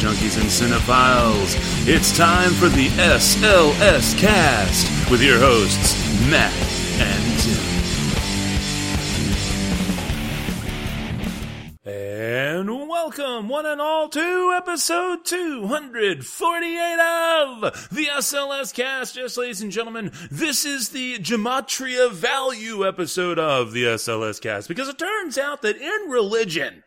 junkies and cinephiles. It's time for the SLS cast with your hosts, Matt and Tim. And welcome, one and all, to episode 248 of the SLS cast. Yes, ladies and gentlemen, this is the Gematria Value episode of the SLS cast because it turns out that in religion,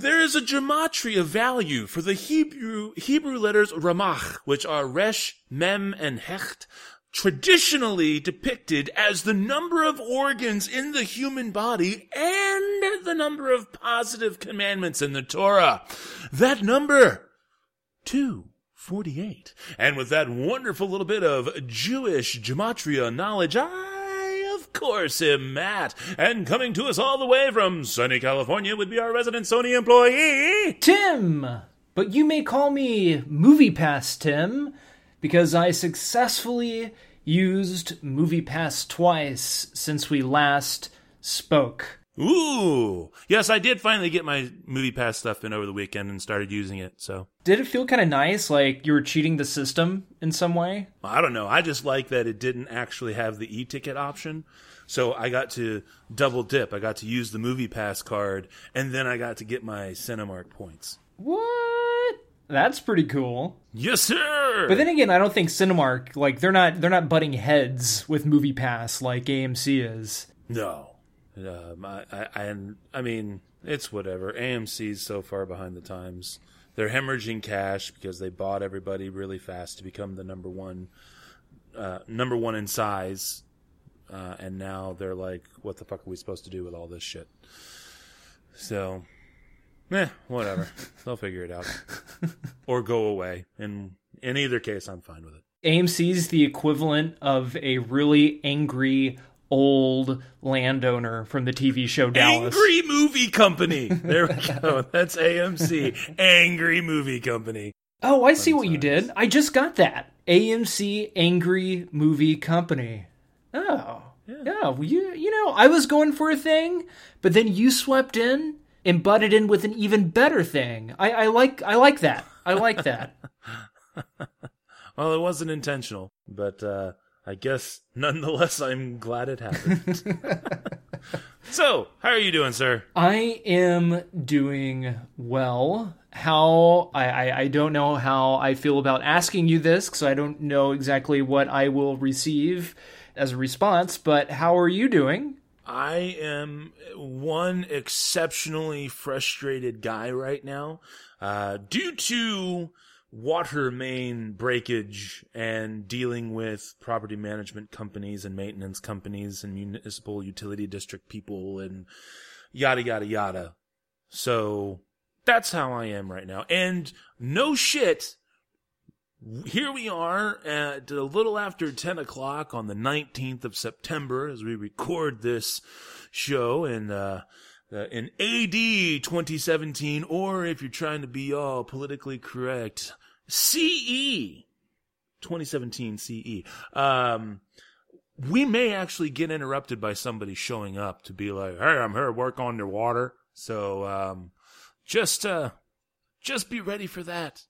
there is a gematria value for the Hebrew Hebrew letters Ramach, which are Resh, Mem, and Hecht, traditionally depicted as the number of organs in the human body and the number of positive commandments in the Torah. That number, two. 48. And with that wonderful little bit of Jewish gematria knowledge, I, course, him, Matt. And coming to us all the way from sunny California would be our resident Sony employee. Tim! But you may call me Movie Pass Tim, because I successfully used Movie Pass twice since we last spoke. Ooh. Yes, I did finally get my movie pass stuff in over the weekend and started using it, so. Did it feel kind of nice, like you were cheating the system in some way? I don't know. I just like that it didn't actually have the e-ticket option. So I got to double dip. I got to use the movie pass card and then I got to get my Cinemark points. What? That's pretty cool. Yes, sir. But then again, I don't think Cinemark like they're not they're not butting heads with Movie Pass like AMC is. no. Um, I, I, I, I mean, it's whatever. AMC's so far behind the times. They're hemorrhaging cash because they bought everybody really fast to become the number one, uh, number one in size, uh, and now they're like, "What the fuck are we supposed to do with all this shit?" So, eh, whatever. They'll figure it out, or go away. And in either case, I'm fine with it. AMC's the equivalent of a really angry old landowner from the TV show Dallas. Angry Movie Company. There we go. That's AMC. Angry Movie Company. Oh, I see what you did. I just got that. AMC Angry Movie Company. Oh. Yeah, well, you you know, I was going for a thing, but then you swept in and butted in with an even better thing. I, I like I like that. I like that. well, it wasn't intentional, but uh I guess nonetheless, I'm glad it happened. so, how are you doing, sir? I am doing well. How I, I, I don't know how I feel about asking you this because I don't know exactly what I will receive as a response. But how are you doing? I am one exceptionally frustrated guy right now, uh, due to water main breakage and dealing with property management companies and maintenance companies and municipal utility district people and yada yada yada. So that's how I am right now. And no shit, here we are at a little after 10 o'clock on the 19th of September as we record this show and, uh, uh, in AD 2017, or if you're trying to be all politically correct, CE 2017 CE. Um, we may actually get interrupted by somebody showing up to be like, "Hey, I'm here to work on your water." So, um, just uh, just be ready for that.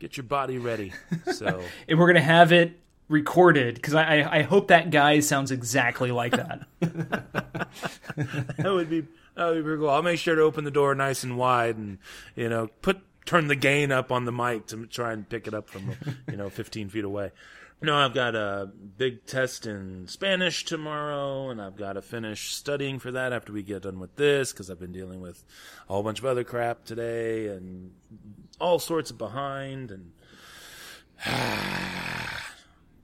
Get your body ready. So, and we're gonna have it recorded because I, I, I hope that guy sounds exactly like that. that would be that would be pretty cool. I'll make sure to open the door nice and wide, and you know, put turn the gain up on the mic to try and pick it up from you know 15 feet away. No, I've got a big test in Spanish tomorrow, and I've got to finish studying for that after we get done with this because I've been dealing with a whole bunch of other crap today and all sorts of behind and.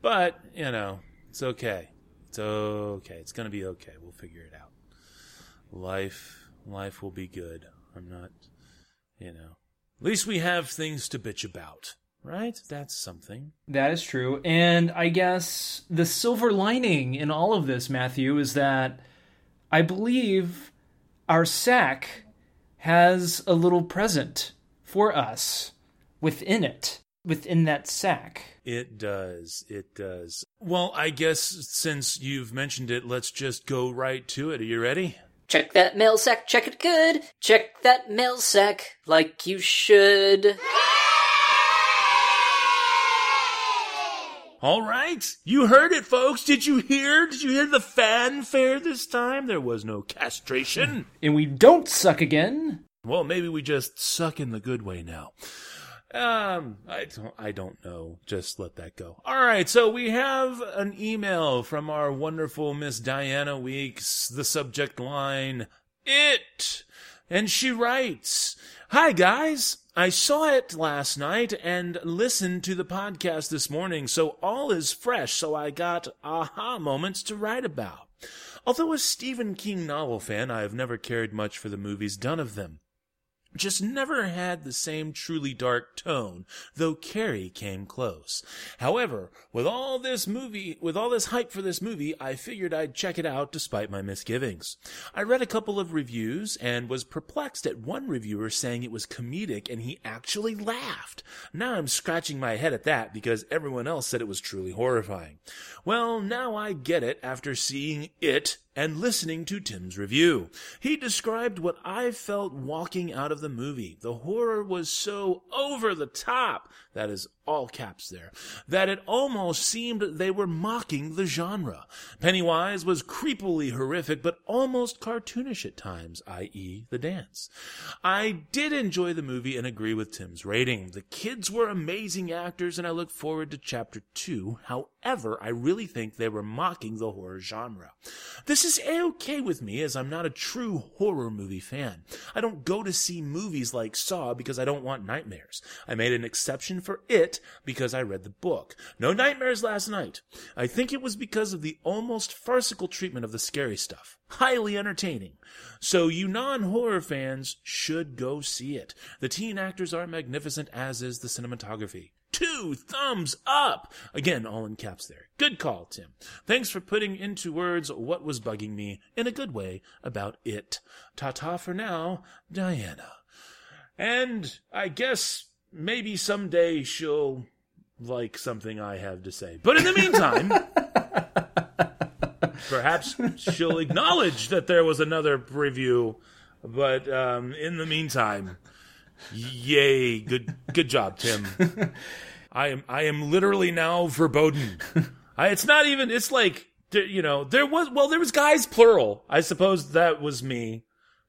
but you know, it's okay. It's okay. It's gonna be okay. We'll figure it out. Life, life will be good. I'm not, you know. At least we have things to bitch about, right? That's something. That is true. And I guess the silver lining in all of this, Matthew, is that I believe our sack has a little present for us within it, within that sack. It does. It does. Well, I guess since you've mentioned it, let's just go right to it. Are you ready? Check that mail sack, check it good. Check that mail sack like you should. All right, you heard it, folks. Did you hear? Did you hear the fanfare this time? There was no castration. And we don't suck again. Well, maybe we just suck in the good way now. Um, I don't, I don't know. Just let that go. All right. So we have an email from our wonderful Miss Diana Weeks. The subject line, it. And she writes, Hi guys. I saw it last night and listened to the podcast this morning, so all is fresh, so I got aha moments to write about. Although a Stephen King novel fan, I have never cared much for the movies done of them just never had the same truly dark tone, though Carrie came close. However, with all this movie, with all this hype for this movie, I figured I'd check it out despite my misgivings. I read a couple of reviews and was perplexed at one reviewer saying it was comedic and he actually laughed. Now I'm scratching my head at that because everyone else said it was truly horrifying. Well, now I get it after seeing it and listening to Tim's review. He described what I felt walking out of the movie. The horror was so over the top, that is all caps there, that it almost seemed they were mocking the genre. Pennywise was creepily horrific, but almost cartoonish at times, i.e., the dance. I did enjoy the movie and agree with Tim's rating. The kids were amazing actors, and I look forward to chapter two. However, I really think they were mocking the horror genre. This is a-okay with me, as I'm not a true horror movie fan. I don't go to see movies like Saw because I don't want nightmares. I made an exception for it because I read the book. No nightmares last night. I think it was because of the almost farcical treatment of the scary stuff. Highly entertaining. So you non-horror fans should go see it. The teen actors are magnificent, as is the cinematography. Two thumbs up! Again, all in caps there. Good call, Tim. Thanks for putting into words what was bugging me in a good way about it. Ta-ta for now, Diana. And I guess maybe someday she'll like something I have to say. But in the meantime, perhaps she'll acknowledge that there was another review. But um, in the meantime, yay! Good, good job, Tim. I am, I am literally now verboten. I, it's not even. It's like you know, there was well, there was guys plural. I suppose that was me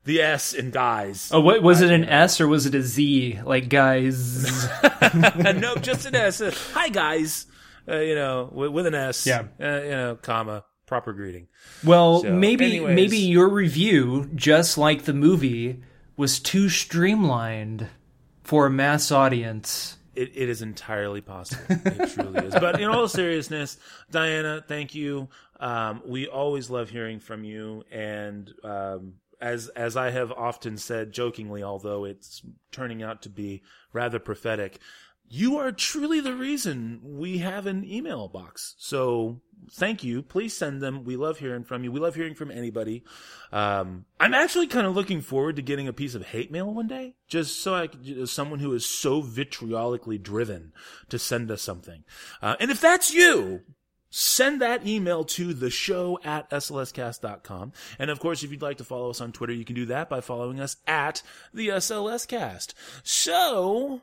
the S in guys. Oh, what was it an S or was it a Z? Like guys? no, just an S. Hi guys. Uh, you know, with, with, an S. Yeah. Uh, you know, comma proper greeting. Well, so, maybe anyways. maybe your review, just like the movie, was too streamlined for a mass audience. It, it is entirely possible. It truly is. But in all seriousness, Diana, thank you. Um, we always love hearing from you, and um, as as I have often said jokingly, although it's turning out to be rather prophetic, you are truly the reason we have an email box. So thank you. Please send them. We love hearing from you. We love hearing from anybody. Um, I'm actually kind of looking forward to getting a piece of hate mail one day, just so I could, someone who is so vitriolically driven to send us something. Uh, and if that's you, send that email to the show at slscast.com. And of course, if you'd like to follow us on Twitter, you can do that by following us at the SLScast. So,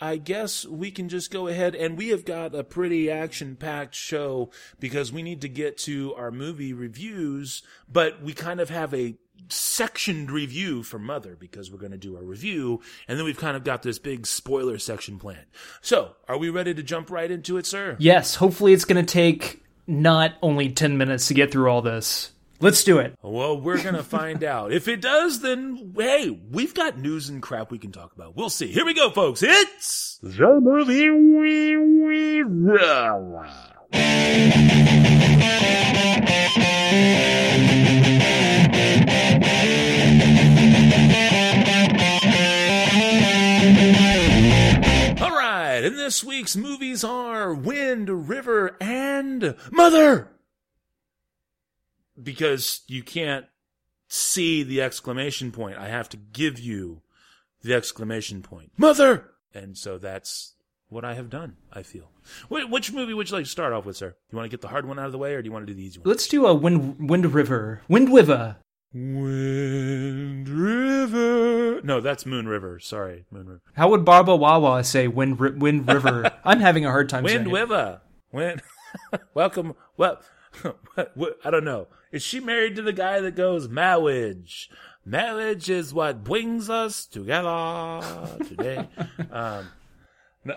I guess we can just go ahead and we have got a pretty action packed show because we need to get to our movie reviews, but we kind of have a sectioned review for Mother because we're going to do a review and then we've kind of got this big spoiler section planned. So, are we ready to jump right into it, sir? Yes, hopefully it's going to take not only 10 minutes to get through all this. Let's do it. Well, we're going to find out. If it does, then hey, we've got news and crap we can talk about. We'll see. Here we go, folks. It's the movie we All right, and this week's movies are Wind, River, and Mother because you can't see the exclamation point. I have to give you the exclamation point. Mother! And so that's what I have done, I feel. Which movie would you like to start off with, sir? Do you want to get the hard one out of the way or do you want to do the easy one? Let's do a Wind, Wind River. Wind River. Wind River. No, that's Moon River. Sorry, Moon River. How would Baba Wawa say Wind, Ri- Wind River? I'm having a hard time saying Wind it. River. Wind. Welcome. Well, I don't know. Is she married to the guy that goes marriage? Marriage is what brings us together today. um, no-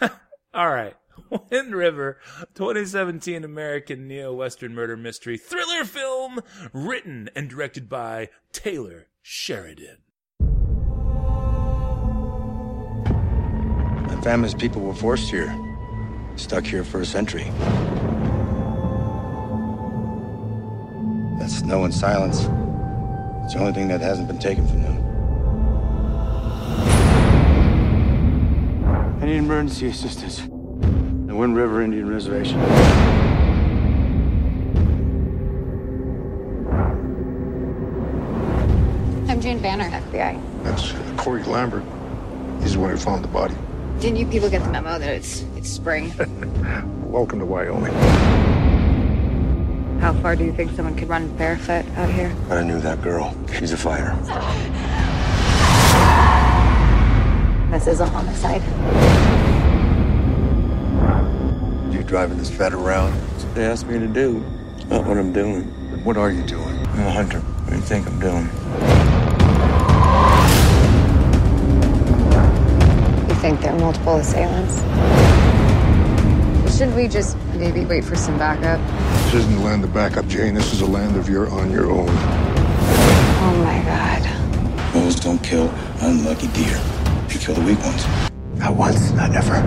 all right. Wind River, 2017 American neo-Western murder mystery thriller film written and directed by Taylor Sheridan. My family's people were forced here, stuck here for a century. That snow and silence. It's the only thing that hasn't been taken from them. I need emergency assistance. The Wind River Indian Reservation. I'm Jane Banner, FBI. That's uh, Corey Lambert. He's the one who found the body. Didn't you people get the memo that it's it's spring? Welcome to Wyoming. How far do you think someone could run barefoot out here? But I knew that girl. She's a fighter. This is a homicide. You driving this vet around? That's what they asked me to do. It's not what I'm doing. What are you doing? I'm a hunter. What do you think I'm doing? You think there are multiple assailants? Should we just maybe wait for some backup? This isn't the land of backup, Jane. This is a land of you're on your own. Oh my god. Wolves don't kill unlucky deer. You kill the weak ones. Not once, not never.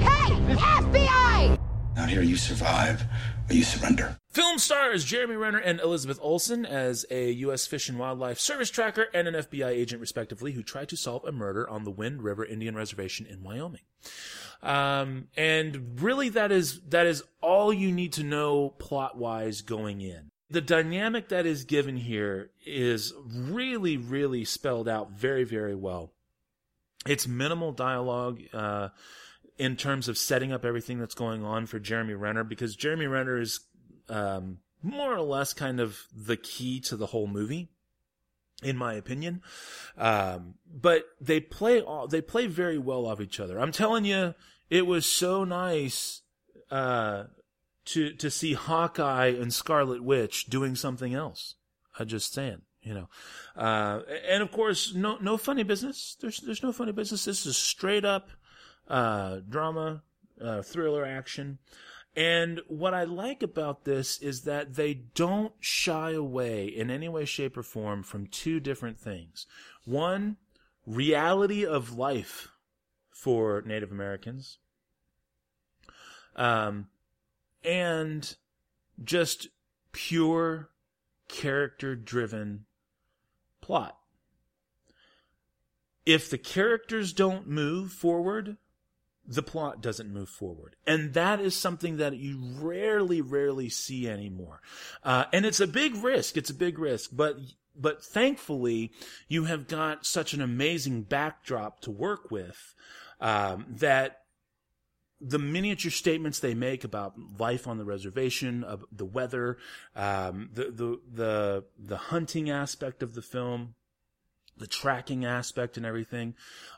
Hey! FBI! Out here, you survive or you surrender. Film stars Jeremy Renner and Elizabeth Olsen as a U.S. Fish and Wildlife Service tracker and an FBI agent, respectively, who try to solve a murder on the Wind River Indian Reservation in Wyoming. Um, and really, that is that is all you need to know plot wise going in. The dynamic that is given here is really, really spelled out very, very well. It's minimal dialogue. Uh, in terms of setting up everything that's going on for Jeremy Renner, because Jeremy Renner is um, more or less kind of the key to the whole movie, in my opinion. Um, but they play all, they play very well off each other. I'm telling you, it was so nice uh, to to see Hawkeye and Scarlet Witch doing something else. I'm just saying. You know, uh, and of course, no no funny business. There's there's no funny business. This is straight up uh, drama, uh, thriller action. And what I like about this is that they don't shy away in any way, shape, or form from two different things. One, reality of life for Native Americans. Um, and just pure character driven plot. If the characters don't move forward, the plot doesn't move forward. And that is something that you rarely, rarely see anymore. Uh, and it's a big risk. It's a big risk, but, but thankfully you have got such an amazing backdrop to work with, um, that the miniature statements they make about life on the reservation, of the weather, um, the, the, the, the hunting aspect of the film, the tracking aspect and everything.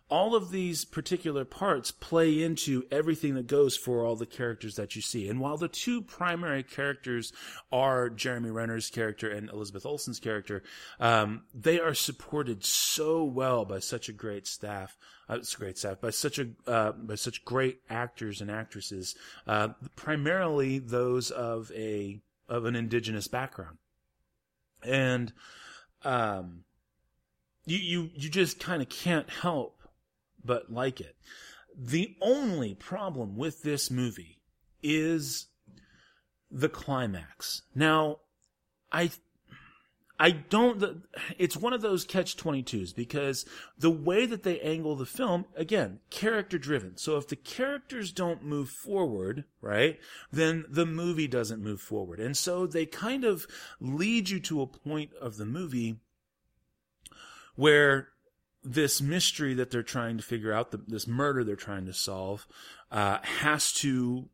All of these particular parts play into everything that goes for all the characters that you see. And while the two primary characters are Jeremy Renner's character and Elizabeth Olsen's character, um, they are supported so well by such a great staff. Uh, it's a great staff by such a uh, by such great actors and actresses, uh, primarily those of a of an indigenous background, and um, you you you just kind of can't help but like it. The only problem with this movie is the climax. Now, I I don't it's one of those catch 22s because the way that they angle the film again, character driven. So if the characters don't move forward, right? Then the movie doesn't move forward. And so they kind of lead you to a point of the movie where this mystery that they're trying to figure out, the, this murder they're trying to solve, uh, has to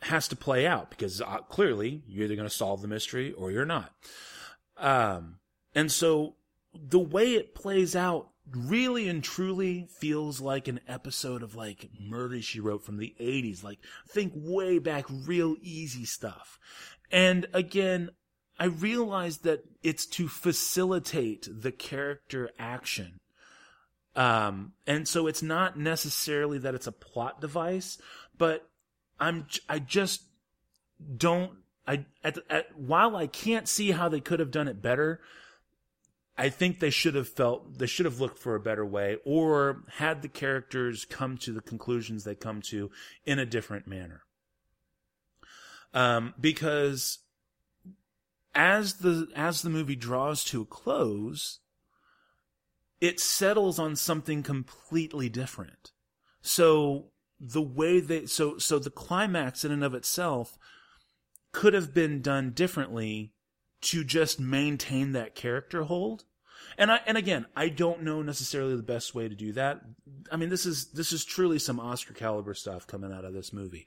has to play out because uh, clearly you're either going to solve the mystery or you're not. Um, and so the way it plays out really and truly feels like an episode of like Murder She Wrote from the 80s. Like, think way back, real easy stuff. And again, I realized that it's to facilitate the character action. Um, and so it's not necessarily that it's a plot device, but I'm, I just don't, I, at, at, while I can't see how they could have done it better, I think they should have felt, they should have looked for a better way or had the characters come to the conclusions they come to in a different manner. Um, because as the, as the movie draws to a close, it settles on something completely different. So the way they so so the climax in and of itself could have been done differently to just maintain that character hold. And I and again, I don't know necessarily the best way to do that. I mean, this is this is truly some Oscar caliber stuff coming out of this movie,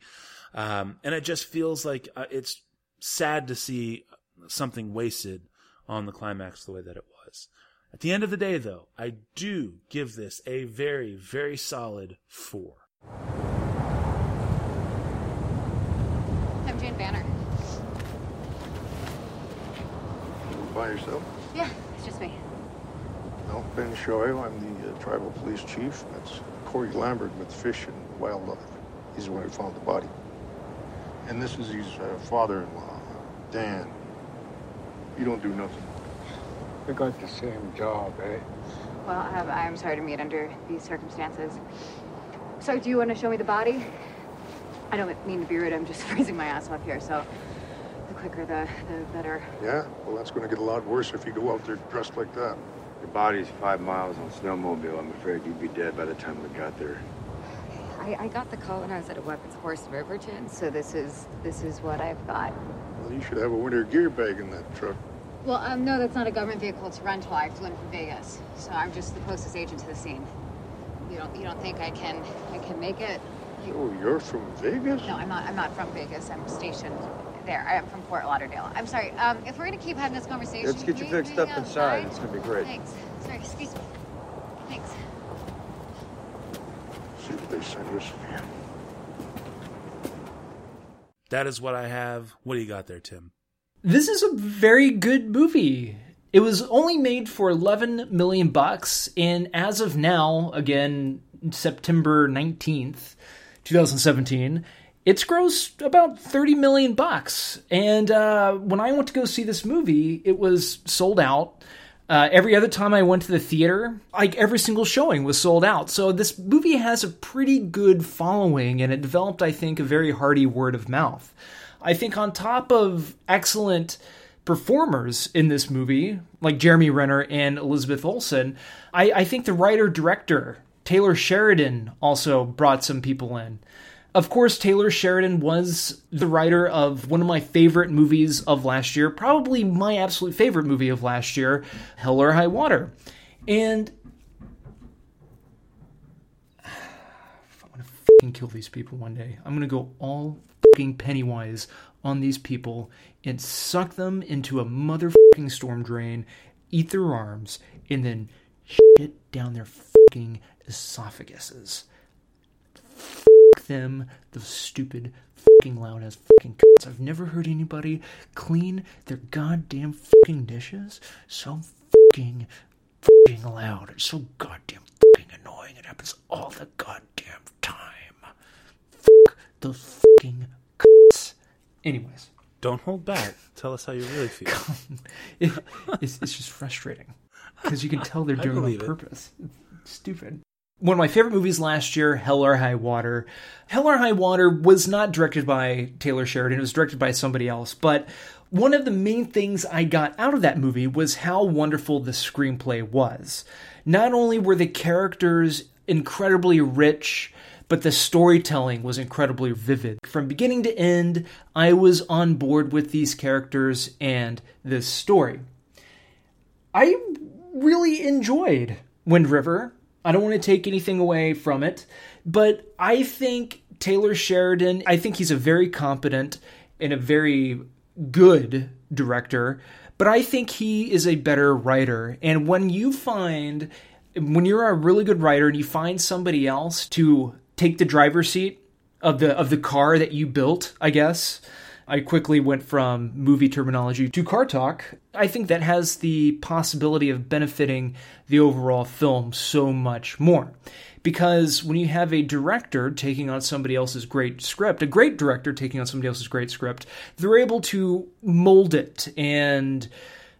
um, and it just feels like uh, it's sad to see something wasted on the climax the way that it was. At the end of the day, though, I do give this a very, very solid four. I'm Jane Banner. By yourself? Yeah, it's just me. No, Ben Shoyo. I'm the uh, tribal police chief. That's Corey Lambert with Fish and Wildlife. He's the one who found the body. And this is his uh, father-in-law, Dan. You don't do nothing. We got the same job, eh? Well, um, I'm sorry to meet under these circumstances. So, do you want to show me the body? I don't mean to be rude. I'm just freezing my ass off here. So, the quicker, the the better. Yeah? Well, that's going to get a lot worse if you go out there dressed like that. Your body's five miles on snowmobile. I'm afraid you'd be dead by the time we got there. I, I got the call when I was at a weapons horse in Riverton. So this is this is what I've got. Well, you should have a winter gear bag in that truck. Well, um, no, that's not a government vehicle. It's a rental. I flew in from Vegas, so I'm just the closest agent to the scene. You don't you don't think I can I can make it? You- Oh, you're from Vegas? No, I'm not. I'm not from Vegas. I'm stationed there. I'm from Fort Lauderdale. I'm sorry. Um, if we're gonna keep having this conversation, Let's get can you fixed hang up inside. It's gonna be great. Thanks. Sorry. Excuse me. Thanks. See what they send us. That is what I have. What do you got there, Tim? This is a very good movie. It was only made for 11 million bucks and as of now, again, September 19th, 2017, it's grossed about 30 million bucks. And uh, when I went to go see this movie, it was sold out. Uh, every other time I went to the theater, like every single showing was sold out. So this movie has a pretty good following, and it developed, I think, a very hearty word of mouth. I think on top of excellent performers in this movie, like Jeremy Renner and Elizabeth Olsen, I, I think the writer director Taylor Sheridan also brought some people in. Of course, Taylor Sheridan was the writer of one of my favorite movies of last year, probably my absolute favorite movie of last year, Hell or High Water. And I'm gonna fucking kill these people one day. I'm gonna go all fucking Pennywise on these people and suck them into a motherfucking storm drain, eat their arms, and then shit down their fucking esophaguses. Them, the stupid fucking loud ass fucking cunts. I've never heard anybody clean their goddamn fucking dishes so fucking fucking loud. It's so goddamn fucking annoying. It happens all the goddamn time. Fuck those fucking cunts. Anyways, Don't hold back. Tell us how you really feel. it, it's, it's just frustrating because you can tell they're doing it on believe it. purpose. Stupid. One of my favorite movies last year, Hell or High Water. Hell or High Water was not directed by Taylor Sheridan, it was directed by somebody else. But one of the main things I got out of that movie was how wonderful the screenplay was. Not only were the characters incredibly rich, but the storytelling was incredibly vivid. From beginning to end, I was on board with these characters and this story. I really enjoyed Wind River. I don't want to take anything away from it, but I think Taylor Sheridan, I think he's a very competent and a very good director, but I think he is a better writer. And when you find, when you're a really good writer and you find somebody else to take the driver's seat of the of the car that you built, I guess. I quickly went from movie terminology to car talk. I think that has the possibility of benefiting the overall film so much more. Because when you have a director taking on somebody else's great script, a great director taking on somebody else's great script, they're able to mold it and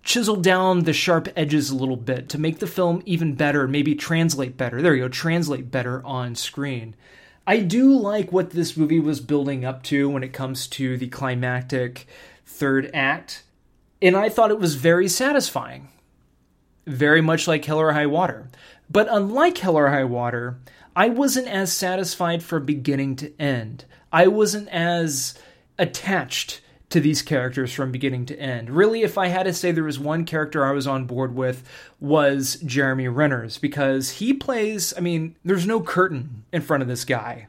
chisel down the sharp edges a little bit to make the film even better, maybe translate better. There you go, translate better on screen. I do like what this movie was building up to when it comes to the climactic third act, and I thought it was very satisfying. Very much like Hell or High Water. But unlike Hell or High Water, I wasn't as satisfied from beginning to end. I wasn't as attached to these characters from beginning to end. Really, if I had to say there was one character I was on board with was Jeremy Renner's because he plays, I mean, there's no curtain in front of this guy.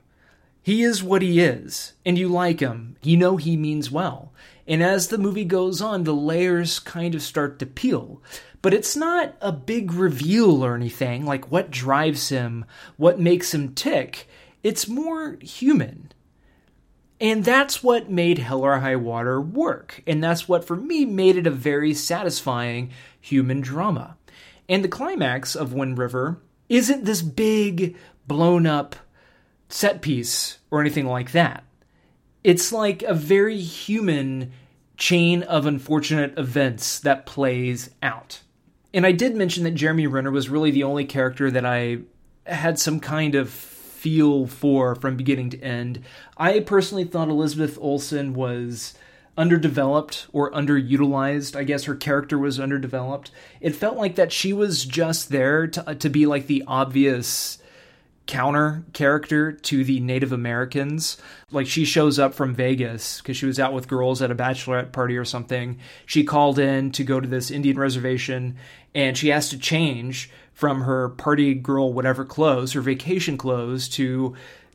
He is what he is, and you like him. You know he means well. And as the movie goes on, the layers kind of start to peel. But it's not a big reveal or anything, like what drives him, what makes him tick. It's more human. And that's what made Hell or High Water work. And that's what, for me, made it a very satisfying human drama. And the climax of Wind River isn't this big, blown up set piece or anything like that. It's like a very human chain of unfortunate events that plays out. And I did mention that Jeremy Renner was really the only character that I had some kind of feel for from beginning to end. I personally thought Elizabeth Olsen was underdeveloped or underutilized. I guess her character was underdeveloped. It felt like that she was just there to uh, to be like the obvious counter character to the Native Americans. Like she shows up from Vegas because she was out with girls at a bachelorette party or something. She called in to go to this Indian reservation and she has to change from her party girl whatever clothes, her vacation clothes to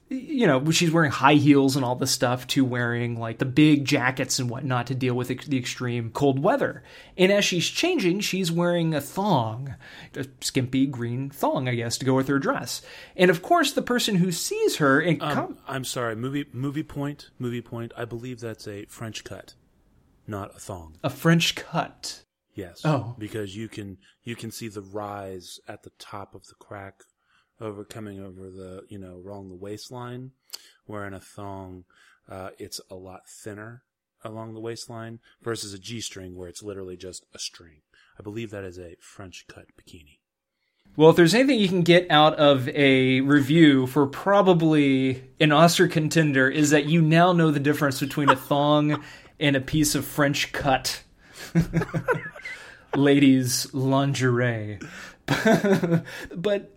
you know, she's wearing high heels and all this stuff to wearing like the big jackets and whatnot to deal with the extreme cold weather. And as she's changing, she's wearing a thong, a skimpy green thong, I guess, to go with her dress. And of course, the person who sees her and Um, com- I'm sorry, movie movie point, movie point. I believe that's a French cut, not a thong. a French cut. Yes. Oh. because you can you can see the rise at the top of the crack over coming over the you know along the waistline, where in a thong, uh, it's a lot thinner along the waistline versus a g string where it's literally just a string. I believe that is a French cut bikini. Well, if there's anything you can get out of a review for probably an Oscar contender, is that you now know the difference between a thong and a piece of French cut ladies' lingerie. but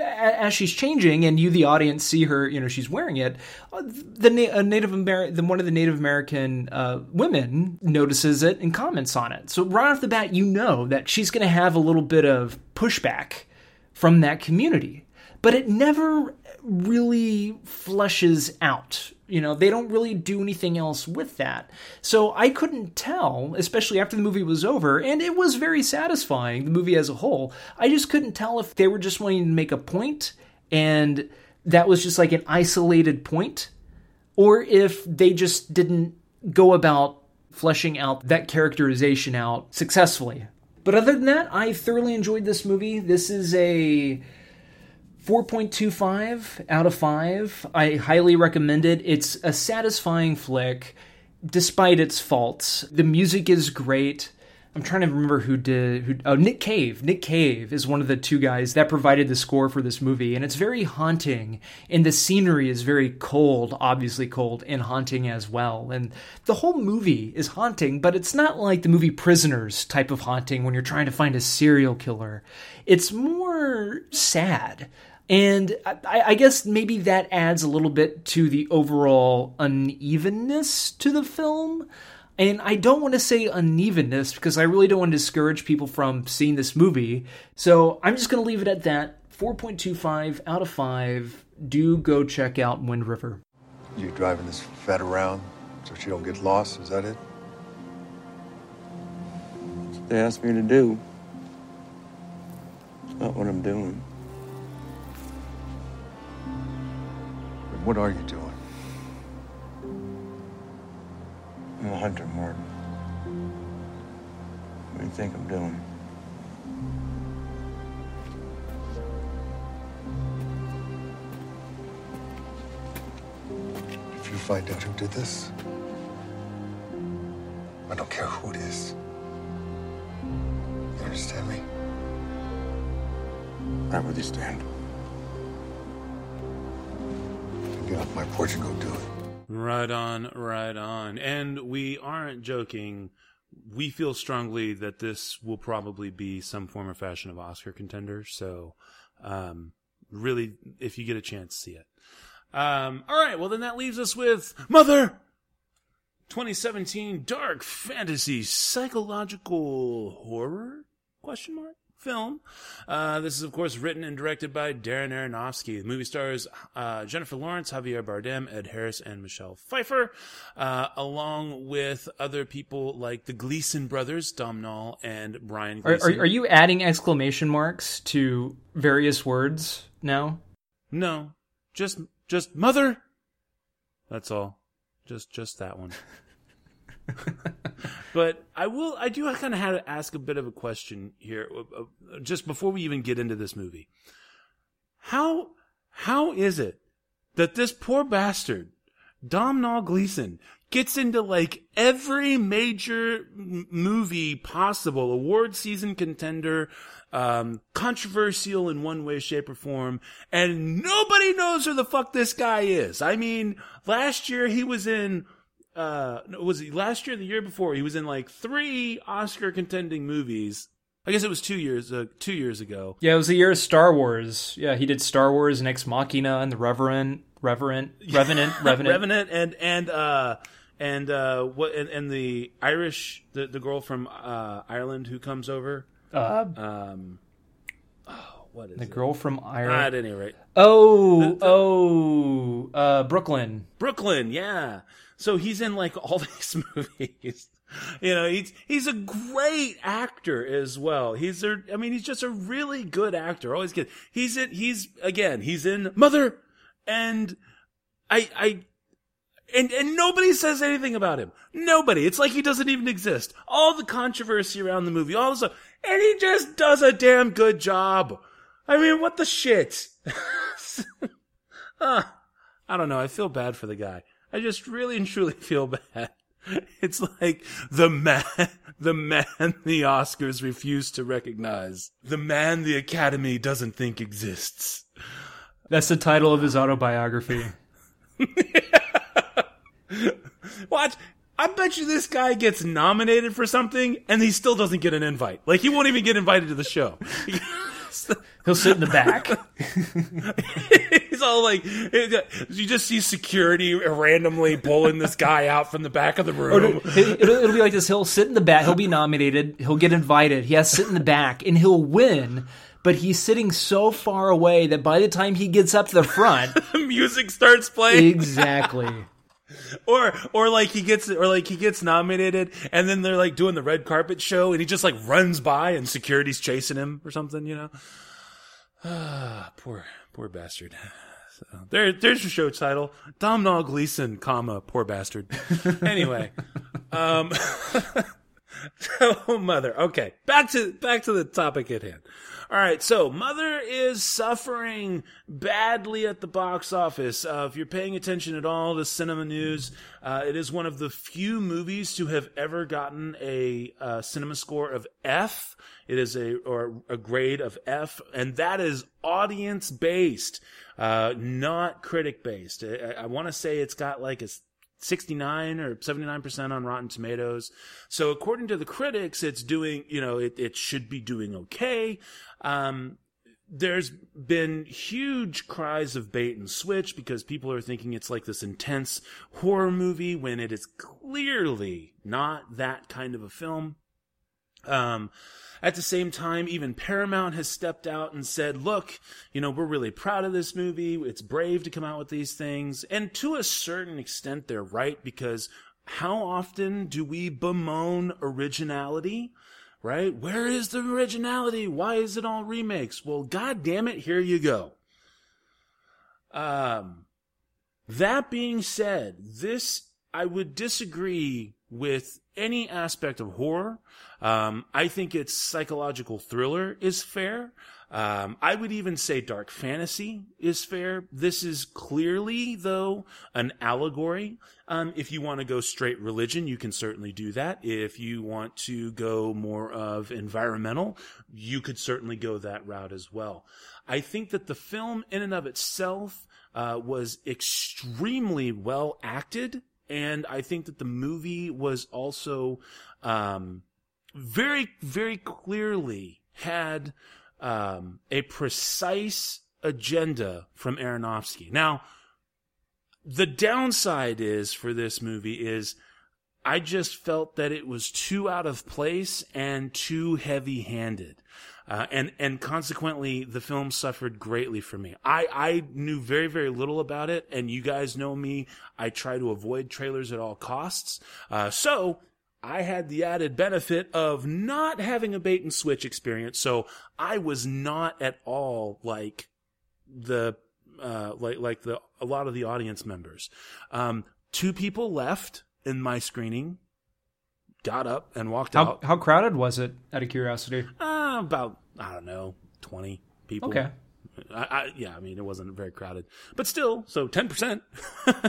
as she's changing and you the audience see her you know she's wearing it uh, the native american one of the native american uh, women notices it and comments on it so right off the bat you know that she's going to have a little bit of pushback from that community but it never really fleshes out you know they don't really do anything else with that. So i couldn't tell especially after the movie was over and it was very satisfying the movie as a whole. I just couldn't tell if they were just wanting to make a point and that was just like an isolated point or if they just didn't go about fleshing out that characterization out successfully. But other than that i thoroughly enjoyed this movie. This is a 4.25 out of 5. I highly recommend it. It's a satisfying flick despite its faults. The music is great. I'm trying to remember who did who oh Nick Cave. Nick Cave is one of the two guys that provided the score for this movie and it's very haunting and the scenery is very cold, obviously cold and haunting as well. And the whole movie is haunting, but it's not like the movie Prisoners type of haunting when you're trying to find a serial killer. It's more sad. And I, I, guess maybe that adds a little bit to the overall unevenness to the film. And I don't want to say unevenness because I really don't want to discourage people from seeing this movie. So I'm just going to leave it at that. 4.25 out of 5. Do go check out Wind River. You driving this vet around so she don't get lost? Is that it? they asked me to do. It's not what I'm doing. What are you doing? I'm a hunter, Martin. What do you think I'm doing? If you find out who did this, I don't care who it is. You understand me? Where you stand. Get my porch and go do it. Right on, right on. And we aren't joking. We feel strongly that this will probably be some form or fashion of Oscar contender. So, um, really, if you get a chance, see it. Um, all right. Well, then that leaves us with Mother 2017 dark fantasy psychological horror question mark film. Uh, this is, of course, written and directed by Darren Aronofsky. The movie stars uh, Jennifer Lawrence, Javier Bardem, Ed Harris, and Michelle Pfeiffer, uh, along with other people like the Gleeson brothers, Domhnall and Brian Are, are, are you adding exclamation marks to various words now? No, just just mother. That's all. Just just that one. but I will. I do kind of have to ask a bit of a question here, uh, uh, just before we even get into this movie. How how is it that this poor bastard, Domhnall Gleeson, gets into like every major m- movie possible, award season contender, um, controversial in one way, shape, or form, and nobody knows who the fuck this guy is. I mean, last year he was in uh was he last year the year before he was in like three oscar contending movies i guess it was two years uh, two years ago Yeah, it was the year of Star Wars. Yeah, he did Star Wars and Ex Machina and the Reverend, Reverend, Revenant, Revenant. revenant and and uh and uh what and, and the irish the, the girl from uh ireland who comes over Uh, um oh what is the it girl from Ireland? at any rate Oh, The- the- oh, uh, Brooklyn. Brooklyn, yeah. So he's in like all these movies. You know, he's he's a great actor as well. He's a, I mean, he's just a really good actor. Always good. He's in. He's again. He's in Mother, and I I. And, and nobody says anything about him. Nobody. It's like he doesn't even exist. All the controversy around the movie, all the stuff. And he just does a damn good job. I mean, what the shit? Ah, I don't know. I feel bad for the guy. I just really and truly feel bad. It's like the man, the man the Oscars refuse to recognize. The man the Academy doesn't think exists. That's the title of his autobiography. Watch. I bet you this guy gets nominated for something and he still doesn't get an invite. Like he won't even get invited to the show. He'll sit in the back. He's all like, you just see security randomly pulling this guy out from the back of the room. it'll, it'll be like this. He'll sit in the back. He'll be nominated. He'll get invited. He has to sit in the back, and he'll win. But he's sitting so far away that by the time he gets up to the front, the Music starts playing. exactly. or or like he gets or like he gets nominated and then they're like doing the red carpet show and he just like runs by and security's chasing him or something you know ah poor poor bastard so there there's your show title. Domhnall gleeson comma poor bastard. Anyway um oh mother okay back to back to the topic at hand all right, so Mother is suffering badly at the box office. Uh, if you're paying attention at all to cinema news, uh, it is one of the few movies to have ever gotten a uh, cinema score of F. It is a or a grade of F, and that is audience based, uh, not critic based. I, I want to say it's got like a 69 or 79% on Rotten Tomatoes. So according to the critics, it's doing, you know, it, it should be doing okay. Um, there's been huge cries of bait and switch because people are thinking it's like this intense horror movie when it is clearly not that kind of a film. Um, at the same time, even Paramount has stepped out and said, look, you know, we're really proud of this movie. It's brave to come out with these things. And to a certain extent, they're right because how often do we bemoan originality? right? Where is the originality? Why is it all remakes? Well, god damn it, here you go. Um, that being said, this, I would disagree with any aspect of horror. Um, I think its psychological thriller is fair. Um, I would even say dark fantasy is fair. This is clearly, though, an allegory. Um, if you want to go straight religion, you can certainly do that. If you want to go more of environmental, you could certainly go that route as well. I think that the film, in and of itself, uh, was extremely well acted, and I think that the movie was also um, very, very clearly had um, a precise agenda from Aronofsky. Now, the downside is for this movie is I just felt that it was too out of place and too heavy handed. Uh, and, and consequently, the film suffered greatly for me. I, I knew very, very little about it, and you guys know me. I try to avoid trailers at all costs. Uh, so I had the added benefit of not having a bait and switch experience, so I was not at all like the uh, like like the a lot of the audience members. Um, two people left in my screening, got up and walked How out. how crowded was it? Out of curiosity. Uh, about I don't know, twenty people. Okay. I, I, yeah, I mean it wasn't very crowded, but still, so ten percent.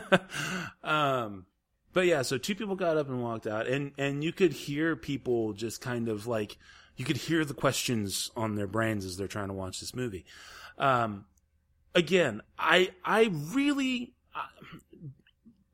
um, but yeah, so two people got up and walked out, and and you could hear people just kind of like you could hear the questions on their brains as they're trying to watch this movie. Um, again, I I really I,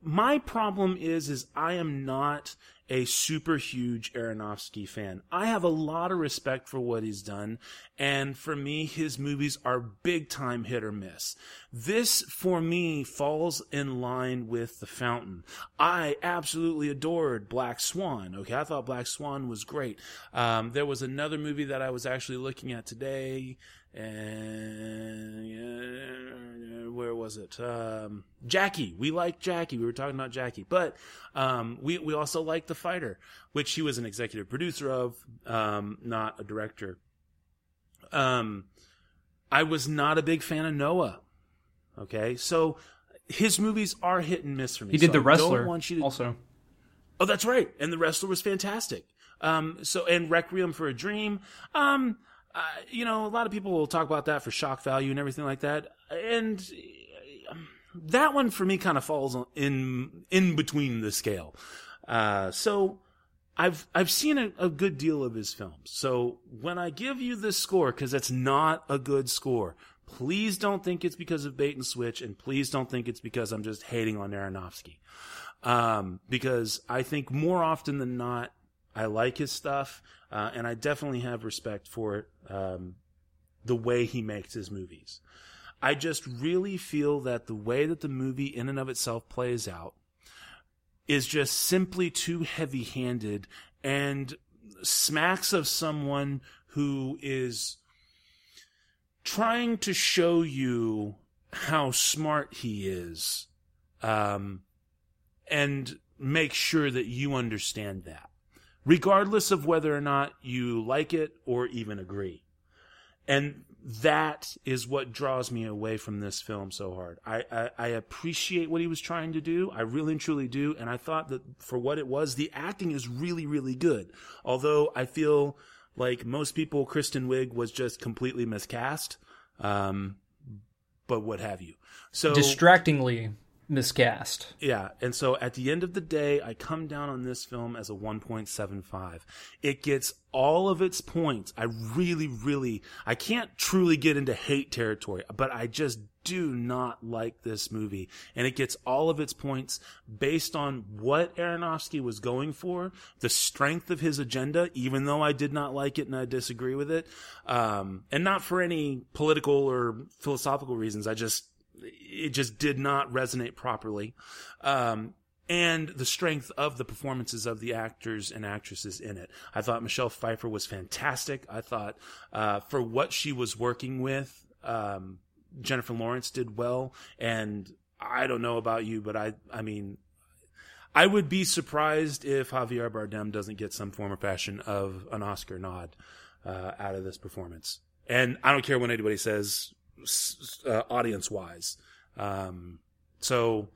my problem is is I am not a super huge Aronofsky fan. I have a lot of respect for what he's done, and for me, his movies are big time hit or miss. This, for me, falls in line with The Fountain. I absolutely adored Black Swan. Okay, I thought Black Swan was great. Um, there was another movie that I was actually looking at today and uh, where was it? Um, Jackie. We like Jackie. We were talking about Jackie, but um, we we also like The Fighter, which he was an executive producer of, um, not a director. Um, I was not a big fan of Noah. Okay, so his movies are hit and miss for me. He did So the wrestler want you to- also. Oh, that's right. And the wrestler was fantastic. Um, so and Requiem for a Dream. Um, you know, a lot of people will talk about that for shock value and everything like that. And that one for me kind of falls in in between the scale. Uh, so I've I've seen a, a good deal of his films. So when I give you this score, because it's not a good score, please don't think it's because of bait and switch, and please don't think it's because I'm just hating on Aronofsky. Um, because I think more often than not, I like his stuff, uh, and I definitely have respect for um, the way he makes his movies. I just really feel that the way that the movie in and of itself plays out is just simply too heavy handed and smacks of someone who is trying to show you how smart he is um, and make sure that you understand that, regardless of whether or not you like it or even agree. And that is what draws me away from this film so hard. I, I, I appreciate what he was trying to do. I really and truly do. And I thought that for what it was, the acting is really, really good. Although I feel like most people, Kristen Wiig was just completely miscast. Um, but what have you. So Distractingly miscast. yeah, and so at the end of the day, I come down on this film as a 1.75. It gets all of its points. I really, really, I can't truly get into hate territory, but I just do not like this movie. And it gets all of its points based on what Aronofsky was going for, the strength of his agenda, even though I did not like it and I disagree with it. Um, and not for any political or philosophical reasons. I just, it just did not resonate properly. Um, and the strength of the performances of the actors and actresses in it. I thought Michelle Pfeiffer was fantastic. I thought, uh, for what she was working with, um, Jennifer Lawrence did well. And I don't know about you, but I, I mean, I would be surprised if Javier Bardem doesn't get some form or fashion of an Oscar nod uh, out of this performance. And I don't care what anybody says, uh, audience wise. Um, so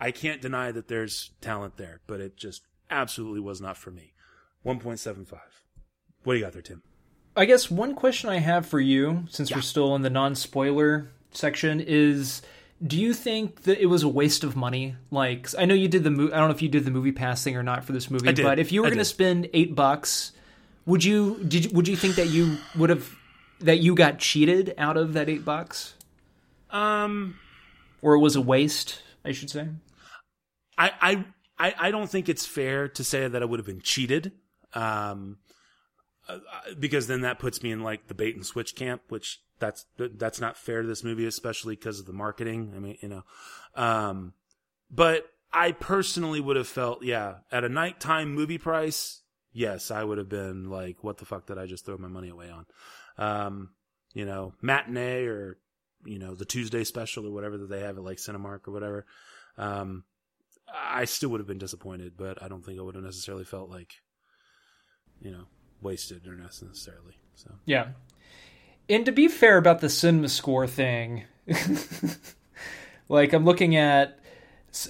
I can't deny that there's talent there, but it just absolutely was not for me. 1.75. What do you got there, Tim? I guess one question I have for you, since we're still in the non spoiler section, is do you think that it was a waste of money? Like, I know you did the movie. I don't know if you did the movie pass thing or not for this movie, but if you were going to spend eight bucks, would you did you, would you think that you would have that you got cheated out of that eight bucks, Um, or it was a waste? I should say. I, I, I, don't think it's fair to say that I would have been cheated. Um, uh, because then that puts me in like the bait and switch camp, which that's that's not fair to this movie, especially because of the marketing. I mean, you know, um, but I personally would have felt, yeah, at a nighttime movie price, yes, I would have been like, what the fuck did I just throw my money away on? Um, you know, matinee or you know the Tuesday special or whatever that they have at like Cinemark or whatever. Um, I still would have been disappointed, but I don't think I would have necessarily felt like, you know, wasted or necessarily. So Yeah. And to be fair about the cinema score thing, like I'm looking at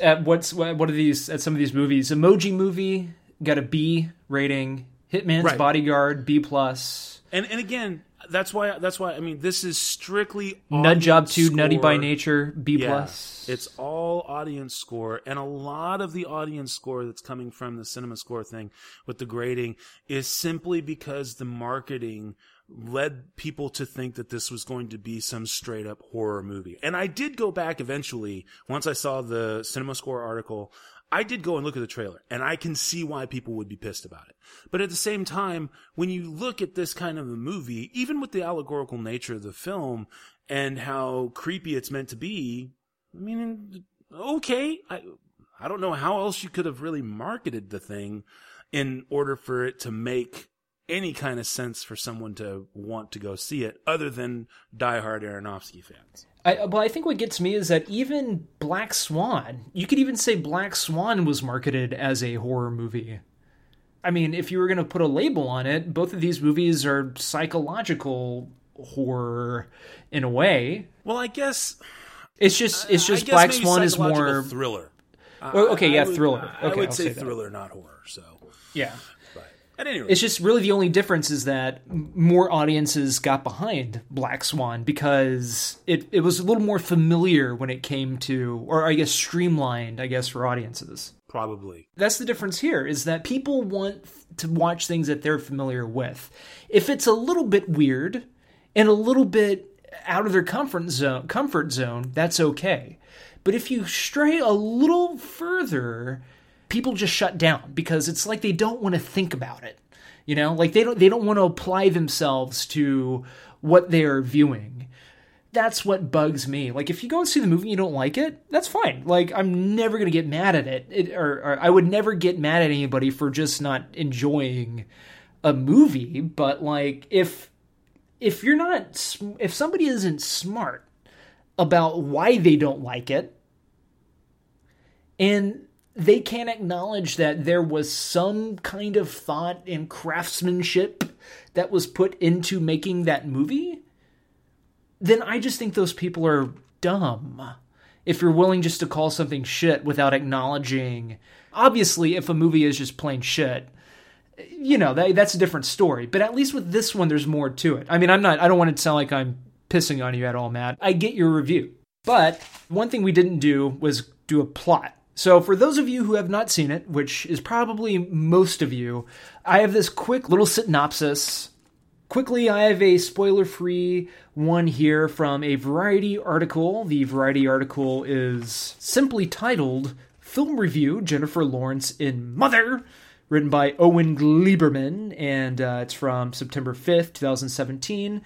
at what's what are these at some of these movies. Emoji Movie got a B rating. Hitman's Right. Bodyguard B plus. and and again, that's why that's why I mean this is strictly Nut Job Two, Nutty by. Nature B Yeah, plus. It's all audience score, and a lot of the audience score that's coming from the cinema score thing with the grading is simply because the marketing led people to think that this was going to be some straight up horror movie. And I did go back eventually once I saw the cinema score article. I did go and look at the trailer, and I can see why people would be pissed about it. But at the same time, when you look at this kind of a movie, even with the allegorical nature of the film and how creepy it's meant to be, I mean, okay, I I don't know how else you could have really marketed the thing in order for it to make any kind of sense for someone to want to go see it, other than diehard Aronofsky fans. I, uh, well, I think what gets me is that even Black Swan, you could even say Black Swan was marketed as a horror movie. I mean, if you were going to put a label on it, both of these movies are psychological horror in a way. Well, I guess It's just uh, it's just Black Swan is more thriller. Okay, I yeah, would- thriller. I Okay, would I'll say say that. thriller, not horror. So, yeah. At any rate, It's just really the only difference is that more audiences got behind Black Swan because it, it was a little more familiar when it came to, or I guess streamlined, I guess, for audiences. probably. That's the difference here is that people want to watch things that they're familiar with. If it's a little bit weird and a little bit out of their comfort zone, comfort zone, that's okay. But if you stray a little further, people just shut down because it's like they don't want to think about it. You know, like they don't they don't want to apply themselves to what they are viewing that's what bugs me. Like, if you go and see the movie and you don't like it, that's fine. Like, I'm never gonna get mad at it, it or, or I would never get mad at anybody for just not enjoying a movie. But like, if if you're not, if somebody isn't smart about why they don't like it, and they can't acknowledge that there was some kind of thought and craftsmanship that was put into making that movie then I just think those people are dumb. If you're willing just to call something shit without acknowledging, obviously, if a movie is just plain shit, you know that that's a different story. But at least with this one, there's more to it. I mean, I'm not. I don't want it to sound like I'm pissing on you at all, Matt. I get your review, but one thing we didn't do was do a plot. So, for those of you who have not seen it, which is probably most of you, I have this quick little synopsis Quickly, I have a spoiler free one here from a Variety article. The Variety article is simply titled Film Review Jennifer Lawrence in Mother, written by Owen Gleiberman, and uh, it's from September 5th, 2017.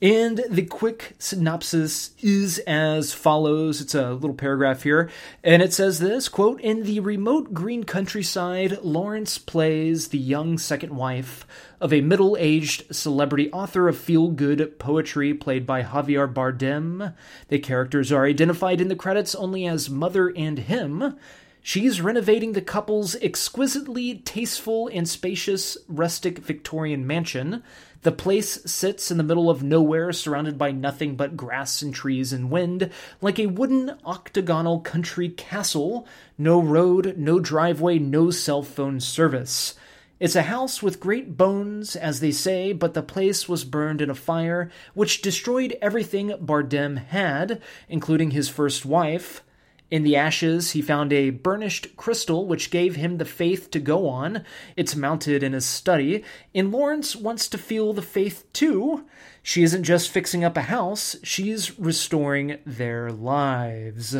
And the quick synopsis is as follows. It's a little paragraph here, and it says this quote, In the remote green countryside, Lawrence plays the young second wife of a middle aged celebrity author of feel good poetry played by Javier Bardem. The characters are identified in the credits only as mother and him. She's renovating the couple's exquisitely tasteful and spacious rustic Victorian mansion. The place sits in the middle of nowhere, surrounded by nothing but grass and trees and wind, like a wooden octagonal country castle. No road, no driveway, no cell phone service. It's a house with great bones, as they say, but the place was burned in a fire which destroyed everything Bardem had, including his first wife. In the ashes, he found a burnished crystal which gave him the faith to go on. It's mounted in his study, and Lawrence wants to feel the faith too. She isn't just fixing up a house, she's restoring their lives.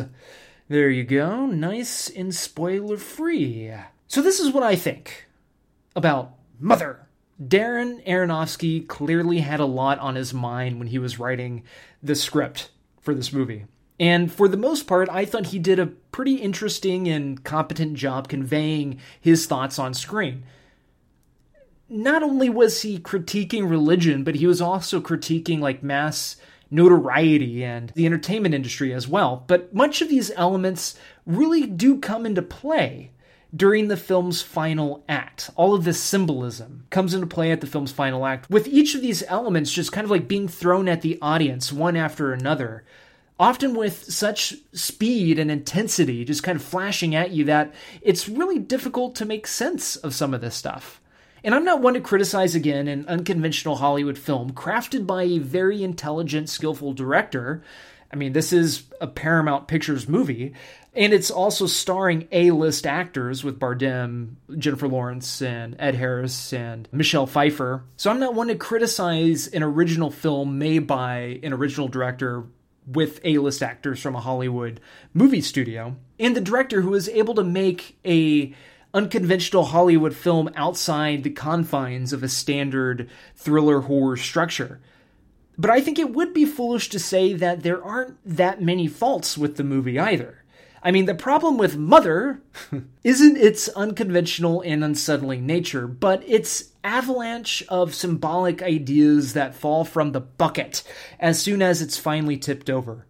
There you go, nice and spoiler free. So, this is what I think about Mother. Darren Aronofsky clearly had a lot on his mind when he was writing the script for this movie. And for the most part, I thought he did a pretty interesting and competent job conveying his thoughts on screen. Not only was he critiquing religion, but he was also critiquing like mass notoriety and the entertainment industry as well. But much of these elements really do come into play during the film's final act. All of this symbolism comes into play at the film's final act, with each of these elements just kind of like being thrown at the audience one after another often with such speed and intensity, just kind of flashing at you that it's really difficult to make sense of some of this stuff. And I'm not one to criticize again an unconventional Hollywood film crafted by a very intelligent, skillful director. I mean, this is a Paramount Pictures movie, and it's also starring A-list actors with Bardem, Jennifer Lawrence, and Ed Harris and Michelle Pfeiffer. So I'm not one to criticize an original film made by an original director with A-list actors from a Hollywood movie studio, and the director who was able to make a unconventional Hollywood film outside the confines of a standard thriller horror structure. But I think it would be foolish to say that there aren't that many faults with the movie either. I mean, the problem with Mother isn't its unconventional and unsettling nature, but its avalanche of symbolic ideas that fall from the bucket as soon as it's finally tipped over.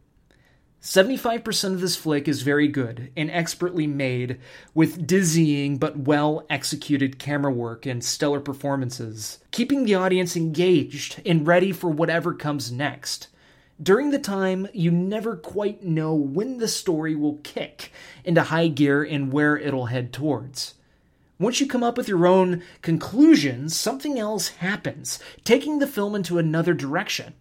75% of this flick is very good and expertly made, with dizzying but well executed camera work and stellar performances, keeping the audience engaged and ready for whatever comes next. During the time, you never quite know when the story will kick into high gear and where it'll head towards. Once you come up with your own conclusions, something else happens, taking the film into another direction.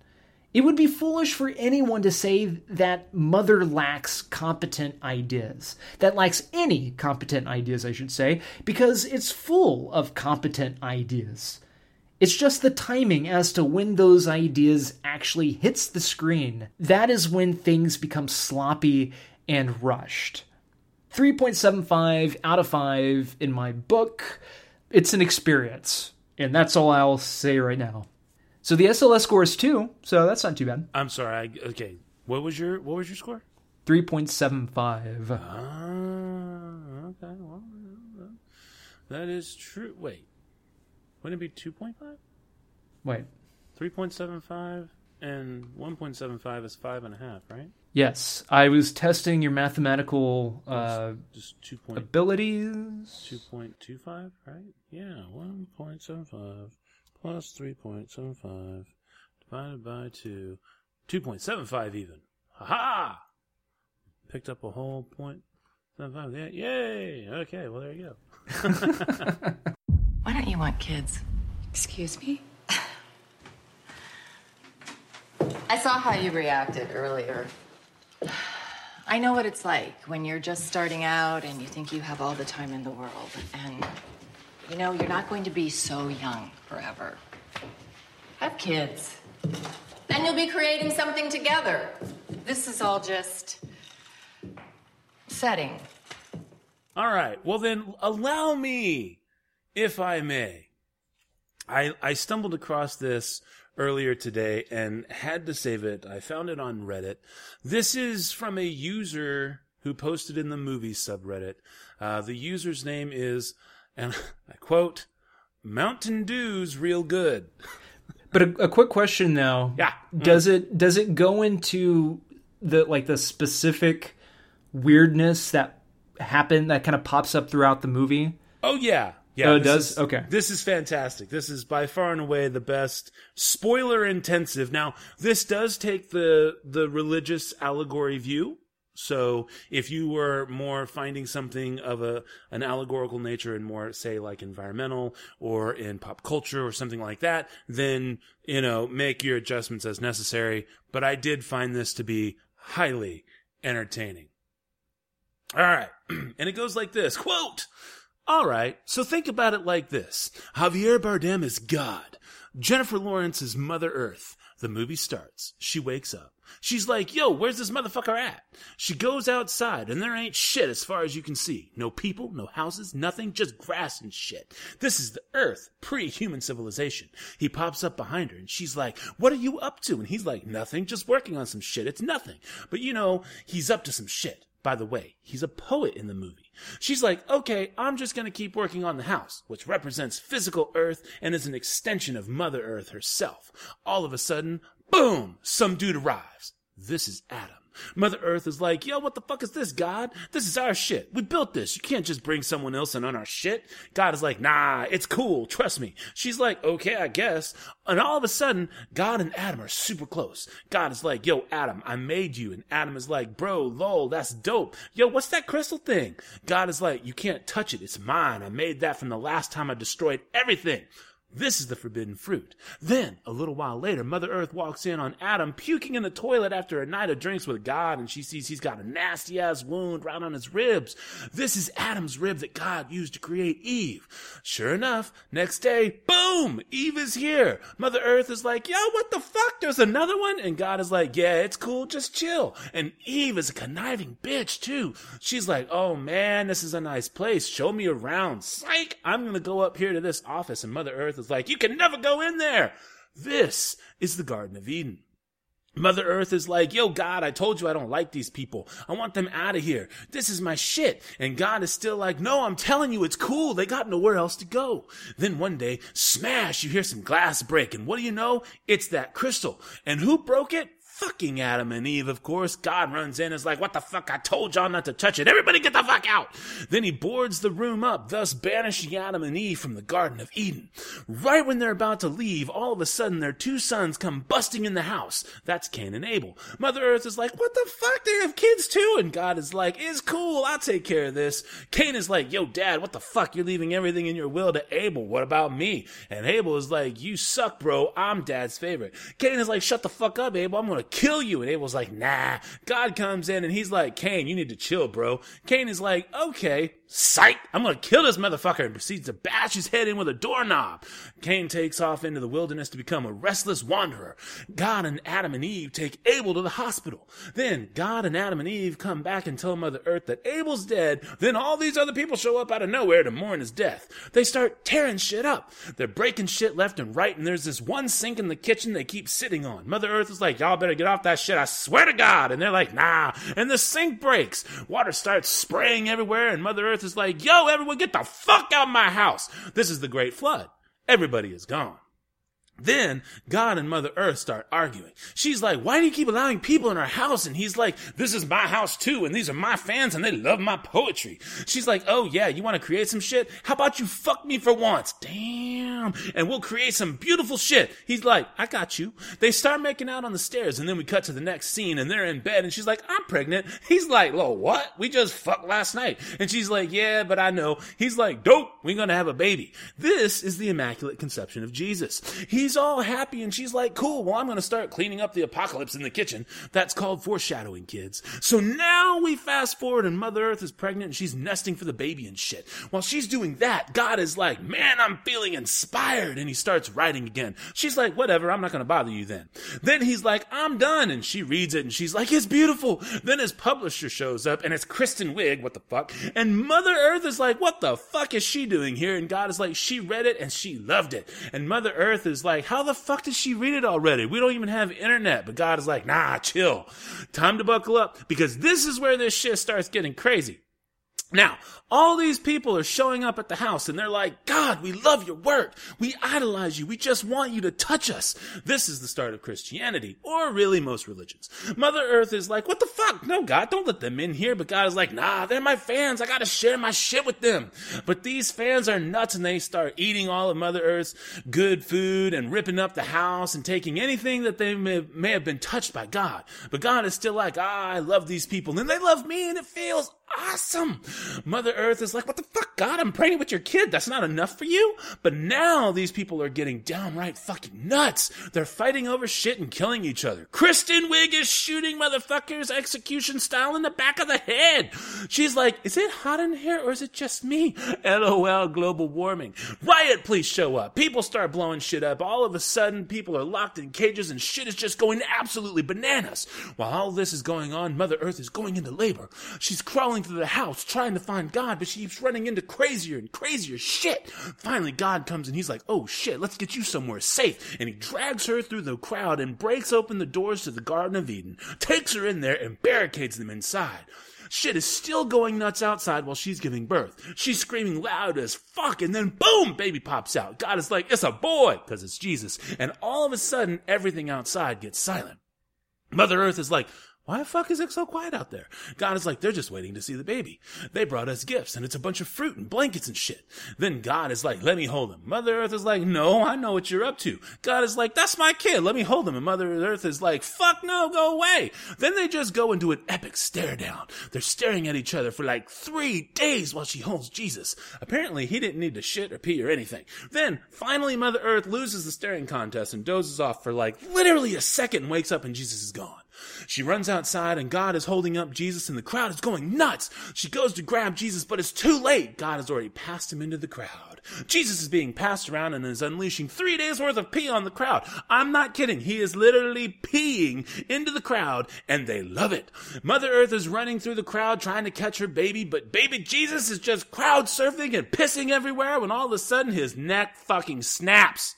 It would be foolish for anyone to say that Mother lacks competent ideas. That lacks any competent ideas, I should say, because it's full of competent ideas. It's just the timing as to when those ideas actually hits the screen. That is when things become sloppy and rushed. 3.75 out of 5 in my book. It's an experience. And that's all I'll say right now. So the SLS score is 2, so that's not too bad. I'm sorry. I, okay. What was your what was your score? 3.75. Ah, okay. Well, that is true. Wait. Wouldn't it be 2.5? Wait. 3.75 and 1.75 is 5.5, right? Yes, I was testing your mathematical uh, Just 2. Point, abilities. 2.25, right? Yeah, 1.75 plus 3.75 divided by 2. 2.75 even. Ha ha! Picked up a whole point seven five. Yeah, yay! Okay, well there you go. Why don't you want kids? Excuse me? I saw how you reacted earlier. I know what it's like when you're just starting out and you think you have all the time in the world. And, you know, you're not going to be so young forever. Have kids. Then you'll be creating something together. This is all just setting. All right. Well, then allow me, if I may. I I stumbled across this earlier today and had to save it. I found it on Reddit. This is from a user who posted in the movie subreddit. Uh, the user's name is, and I quote, Mountain Dew's real good. But a, a quick question now. Yeah. Does it does it go into the like the specific weirdness that happened that kind of pops up throughout the movie? Oh yeah. Yeah, Oh, it does? is- Okay. This is fantastic. This is by far and away the best spoiler intensive. Now, this does take the the religious allegory view. So, if you were more finding something of a an allegorical nature and more say like environmental or in pop culture or something like that, then, you know, make your adjustments as necessary, but I did find this to be highly entertaining. All right. and it goes like this quote, All right, so think about it like this Javier Bardem is God, Jennifer Lawrence is Mother Earth. The movie starts. She wakes up. She's like, yo, where's this motherfucker at? She goes outside, and there ain't shit as far as you can see. No people, no houses, nothing, just grass and shit. This is the Earth, pre human civilization. He pops up behind her, and she's like, what are you up to? And he's like, nothing, just working on some shit. It's nothing. But you know, he's up to some shit. By the way, he's a poet in the movie. She's like, okay, I'm just gonna keep working on the house, which represents physical Earth and is an extension of Mother Earth herself. All of a sudden, boom, some dude arrives. This is Adam. Mother Earth is like, yo, what the fuck is this, God? This is our shit. We built this. You can't just bring someone else in on our shit. God is like, nah, it's cool. Trust me. She's like, okay, I guess. And all of a sudden, God and Adam are super close. God is like, yo, Adam, I made you. And Adam is like, bro, lol, that's dope. Yo, what's that crystal thing? God is like, you can't touch it. It's mine. I made that from the last time I destroyed everything. This is the forbidden fruit. Then, a little while later, Mother Earth walks in on Adam puking in the toilet after a night of drinks with God, and she sees he's got a nasty ass wound right on his ribs. This is Adam's rib that God used to create Eve. Sure enough, next day, boom! Eve is here. Mother Earth is like, yo, what the fuck? There's another one? And God is like, yeah, it's cool, just chill. And Eve is a conniving bitch, too. She's like, oh man, this is a nice place. Show me around. Psych! I'm gonna go up here to this office, and Mother Earth is like, you can never go in there. This is the Garden of Eden. Mother Earth is like, yo, God, I told you I don't like these people. I want them out of here. This is my shit. And God is still like, no, I'm telling you, it's cool. They got nowhere else to go. Then one day, smash, you hear some glass break. And what do you know? It's that crystal. And who broke it? Fucking Adam and Eve, of course. God runs in is like, what the fuck? I told y'all not to touch it. Everybody get the fuck out. Then he boards the room up, thus banishing Adam and Eve from the Garden of Eden. Right when they're about to leave, all of a sudden their two sons come busting in the house. That's Cain and Abel. Mother Earth is like, what the fuck? They have kids too. And God is like, it's cool. I'll take care of this. Cain is like, yo, dad, what the fuck? You're leaving everything in your will to Abel. What about me? And Abel is like, you suck, bro. I'm dad's favorite. Cain is like, shut the fuck up, Abel. I'm going to kill you. And Abel's like, nah. God comes in and he's like, Cain, you need to chill, bro. Cain is like, okay, psych. I'm to kill this motherfucker and proceeds to bash his head in with a doorknob. Cain takes off into the wilderness to become a restless wanderer. God and Adam and Eve take Abel to the hospital. Then God and Adam and Eve come back and tell Mother Earth that Abel's dead. Then all these other people show up out of nowhere to mourn his death. They start tearing shit up. They're breaking shit left and right, and there's this one sink in the kitchen they keep sitting on. Mother Earth is like, y'all better get off that shit, I swear to God. And they're like, nah. And the sink breaks. Water starts spraying everywhere, and Mother Earth is like, yo, everyone get the fuck out of my house. This is the Great Flood. Everybody is gone. Then God and Mother Earth start arguing. She's like, why do you keep allowing people in our house? And he's like, this is my house too, and these are my fans, and they love my poetry. She's like, oh yeah, you want to create some shit? How about you fuck me for once? Damn. And we'll create some beautiful shit. He's like, I got you. They start making out on the stairs, and then we cut to the next scene, and they're in bed, and she's like, I'm pregnant. He's like, lo, what? We just fucked last night. And she's like, yeah, but I know. He's like, dope, we're gonna have a baby. This is the Immaculate Conception of Jesus. He's all happy, and she's like, cool, well, I'm gonna start cleaning up the apocalypse in the kitchen. That's called foreshadowing, kids. So now we fast forward, and Mother Earth is pregnant, and she's nesting for the baby and shit. While she's doing that, God is like, man, I'm feeling inspired, and he starts writing again. She's like, whatever, I'm not gonna bother you then. Then he's like, I'm done, and she reads it, and she's like, it's beautiful. Then his publisher shows up, and it's Kristen Wiig, what the fuck? And Mother Earth is like, what the fuck is she doing here? And God is like, she read it, and she loved it. And Mother Earth is like, how the fuck did she read it already? We don't even have internet. But God is like, nah, chill. Time to buckle up, because this is where this shit starts getting crazy. Now, all these people are showing up at the house and they're like, God, we love your work. We idolize you. We just want you to touch us. This is the start of Christianity, or really most religions. Mother Earth is like, what the fuck? No, God, don't let them in here. But God is like, nah, they're my fans. I gotta share my shit with them. But these fans are nuts and they start eating all of Mother Earth's good food and ripping up the house and taking anything that they may, may have been touched by God. But God is still like, ah, I love these people and they love me and it feels awesome. Mother Earth is like, what the fuck, God? I'm pregnant with your kid. That's not enough for you? But now these people are getting downright fucking nuts. They're fighting over shit and killing each other. Kristen Wiig is shooting motherfuckers execution style in the back of the head. She's like, is it hot in here or is it just me? LOL global warming. Riot police show up. People start blowing shit up. All of a sudden, people are locked in cages and shit is just going absolutely bananas. While all this is going on, Mother Earth is going into labor. She's crawling through the house trying to find God, but she keeps running into crazier and crazier shit. Finally, God comes and he's like, oh shit, let's get you somewhere safe. And he drags her through the crowd and breaks open the doors to the Garden of Eden, takes her in there and barricades them inside. Shit is still going nuts outside while she's giving birth. She's screaming loud as fuck, and then boom, baby pops out. God is like, it's a boy, because it's Jesus. And all of a sudden, everything outside gets silent. Mother Earth is like, why the fuck is it so quiet out there? God is like, they're just waiting to see the baby. They brought us gifts and it's a bunch of fruit and blankets and shit. Then God is like, let me hold him. Mother Earth is like, no, I know what you're up to. God is like, that's my kid. Let me hold him. And Mother Earth is like, fuck no, go away. Then they just go into an epic stare down. They're staring at each other for like three days while she holds Jesus. Apparently he didn't need to shit or pee or anything. Then finally Mother Earth loses the staring contest and dozes off for like literally a second and wakes up and Jesus is gone. She runs outside and God is holding up Jesus and the crowd is going nuts. She goes to grab Jesus, but it's too late. God has already passed him into the crowd. Jesus is being passed around and is unleashing three days worth of pee on the crowd. I'm not kidding. He is literally peeing into the crowd and they love it. Mother Earth is running through the crowd trying to catch her baby, but baby Jesus is just crowd surfing and pissing everywhere when all of a sudden his neck fucking snaps.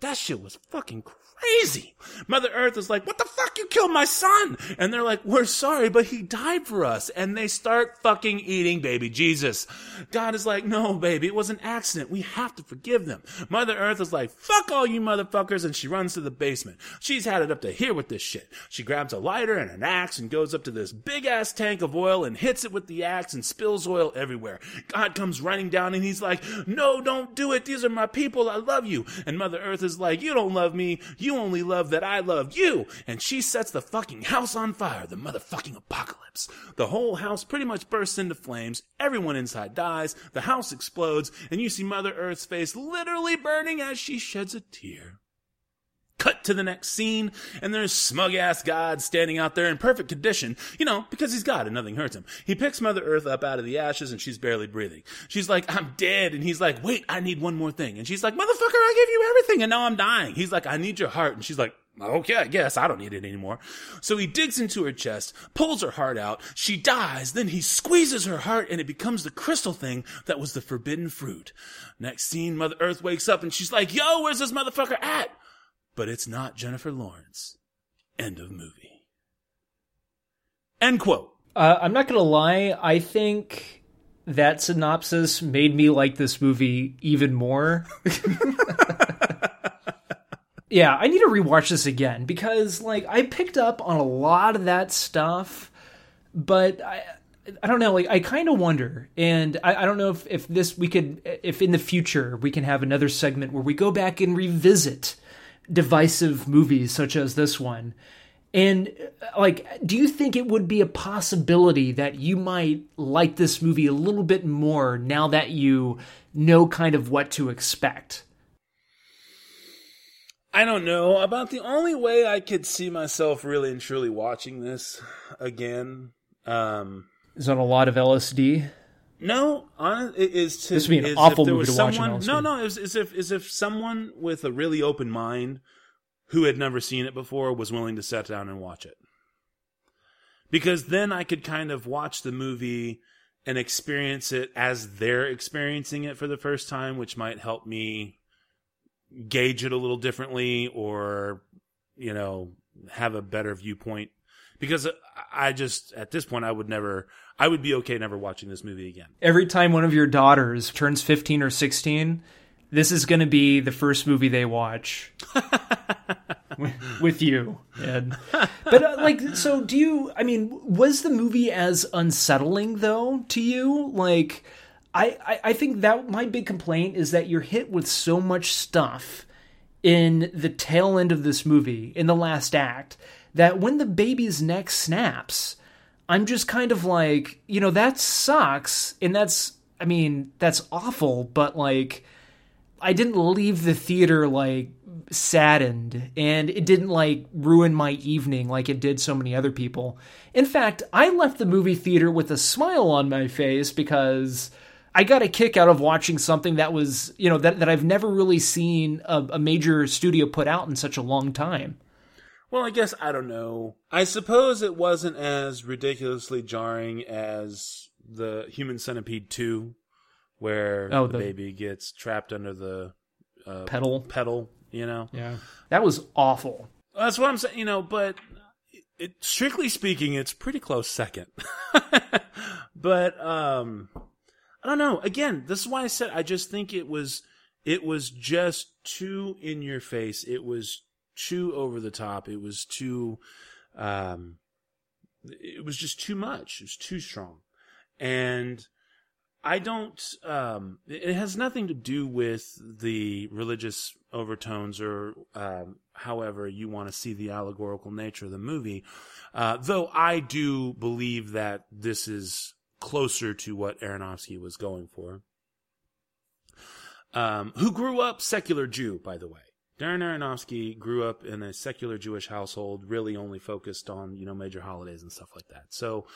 That shit was fucking crazy crazy. Mother Earth is like, what the fuck? You killed my son. And they're like, we're sorry, but he died for us. And they start fucking eating baby Jesus. God is like, no, baby, it was an accident. We have to forgive them. Mother Earth is like, fuck all you motherfuckers. And she runs to the basement. She's had it up to here with this shit. She grabs a lighter and an axe and goes up to this big ass tank of oil and hits it with the axe and spills oil everywhere. God comes running down and he's like, no, don't do it. These are my people. I love you. And Mother Earth is like, you don't love me. You only love that I love you. And she sets the fucking house on fire, the motherfucking apocalypse. The whole house pretty much bursts into flames. Everyone inside dies. The house explodes. And you see Mother Earth's face literally burning as she sheds a tear. Cut to the next scene, and there's smug ass God standing out there in perfect condition, you know, because he's God and nothing hurts him. He picks Mother Earth up out of the ashes and she's barely breathing. She's like, I'm dead. And he's like, wait, I need one more thing. And she's like, motherfucker, I gave you everything and now I'm dying. He's like, I need your heart. And she's like, Okay, I guess I don't need it anymore. So he digs into her chest, pulls her heart out, she dies, then he squeezes her heart and it becomes the crystal thing that was the forbidden fruit. Next scene, Mother Earth wakes up and she's like, yo, where's this motherfucker at? But it's not Jennifer Lawrence. End of movie. End quote. Uh, I'm not going to lie. I think that synopsis made me like this movie even more. yeah, I need to rewatch this again because, like, I picked up on a lot of that stuff, but I. I don't know. Like, I kind of wonder, and I, I don't know if, if this we could, if in the future we can have another segment where we go back and revisit divisive movies such as this one. And like, do you think it would be a possibility that you might like this movie a little bit more now that you know kind of what to expect? I don't know. About the only way I could see myself really and truly watching this again um, is on a lot of LSD. No, on it is to this would be an awful movie to someone, watch. No, no, is is if is if someone with a really open mind who had never seen it before was willing to sit down and watch it. Because then I could kind of watch the movie and experience it as they're experiencing it for the first time, which might help me gauge it a little differently or, you know, have a better viewpoint because I just at this point I would never I would be okay never watching this movie again. Every time one of your daughters turns 15 or 16, this is going to be the first movie they watch with, you. And, but uh, like, so do you? I mean, was the movie as unsettling though to you? Like, I, I, I think that my big complaint is that you're hit with so much stuff in the tail end of this movie in the last act that when the baby's neck snaps. I'm just kind of like, you know, that sucks. And that's, I mean, that's awful, but like, I didn't leave the theater like saddened and it didn't like ruin my evening like it did so many other people. In fact, I left the movie theater with a smile on my face because I got a kick out of watching something that was, you know, that, that I've never really seen a, a major studio put out in such a long time. Well, I guess I don't know. I suppose it wasn't as ridiculously jarring as the Human Centipede 2 where Oh, the, the- baby gets trapped under the uh, Pedal. pedal, you know. Yeah. That was awful. That's what I'm saying, you know, but it, strictly speaking, it's pretty close second. but um I don't know. Again, this is why I said I just think it was it was just too in your face. It was too over the top. It was too um it was just too much. It was too strong. And I don't. Um, it has nothing to do with the religious overtones or um, however you want to see the allegorical nature of the movie. Uh, though I do believe that this is closer to what Aronofsky was going for. Um, who grew up secular Jew, by the way. Darren Aronofsky grew up in a secular Jewish household, really only focused on you know major holidays and stuff like that. So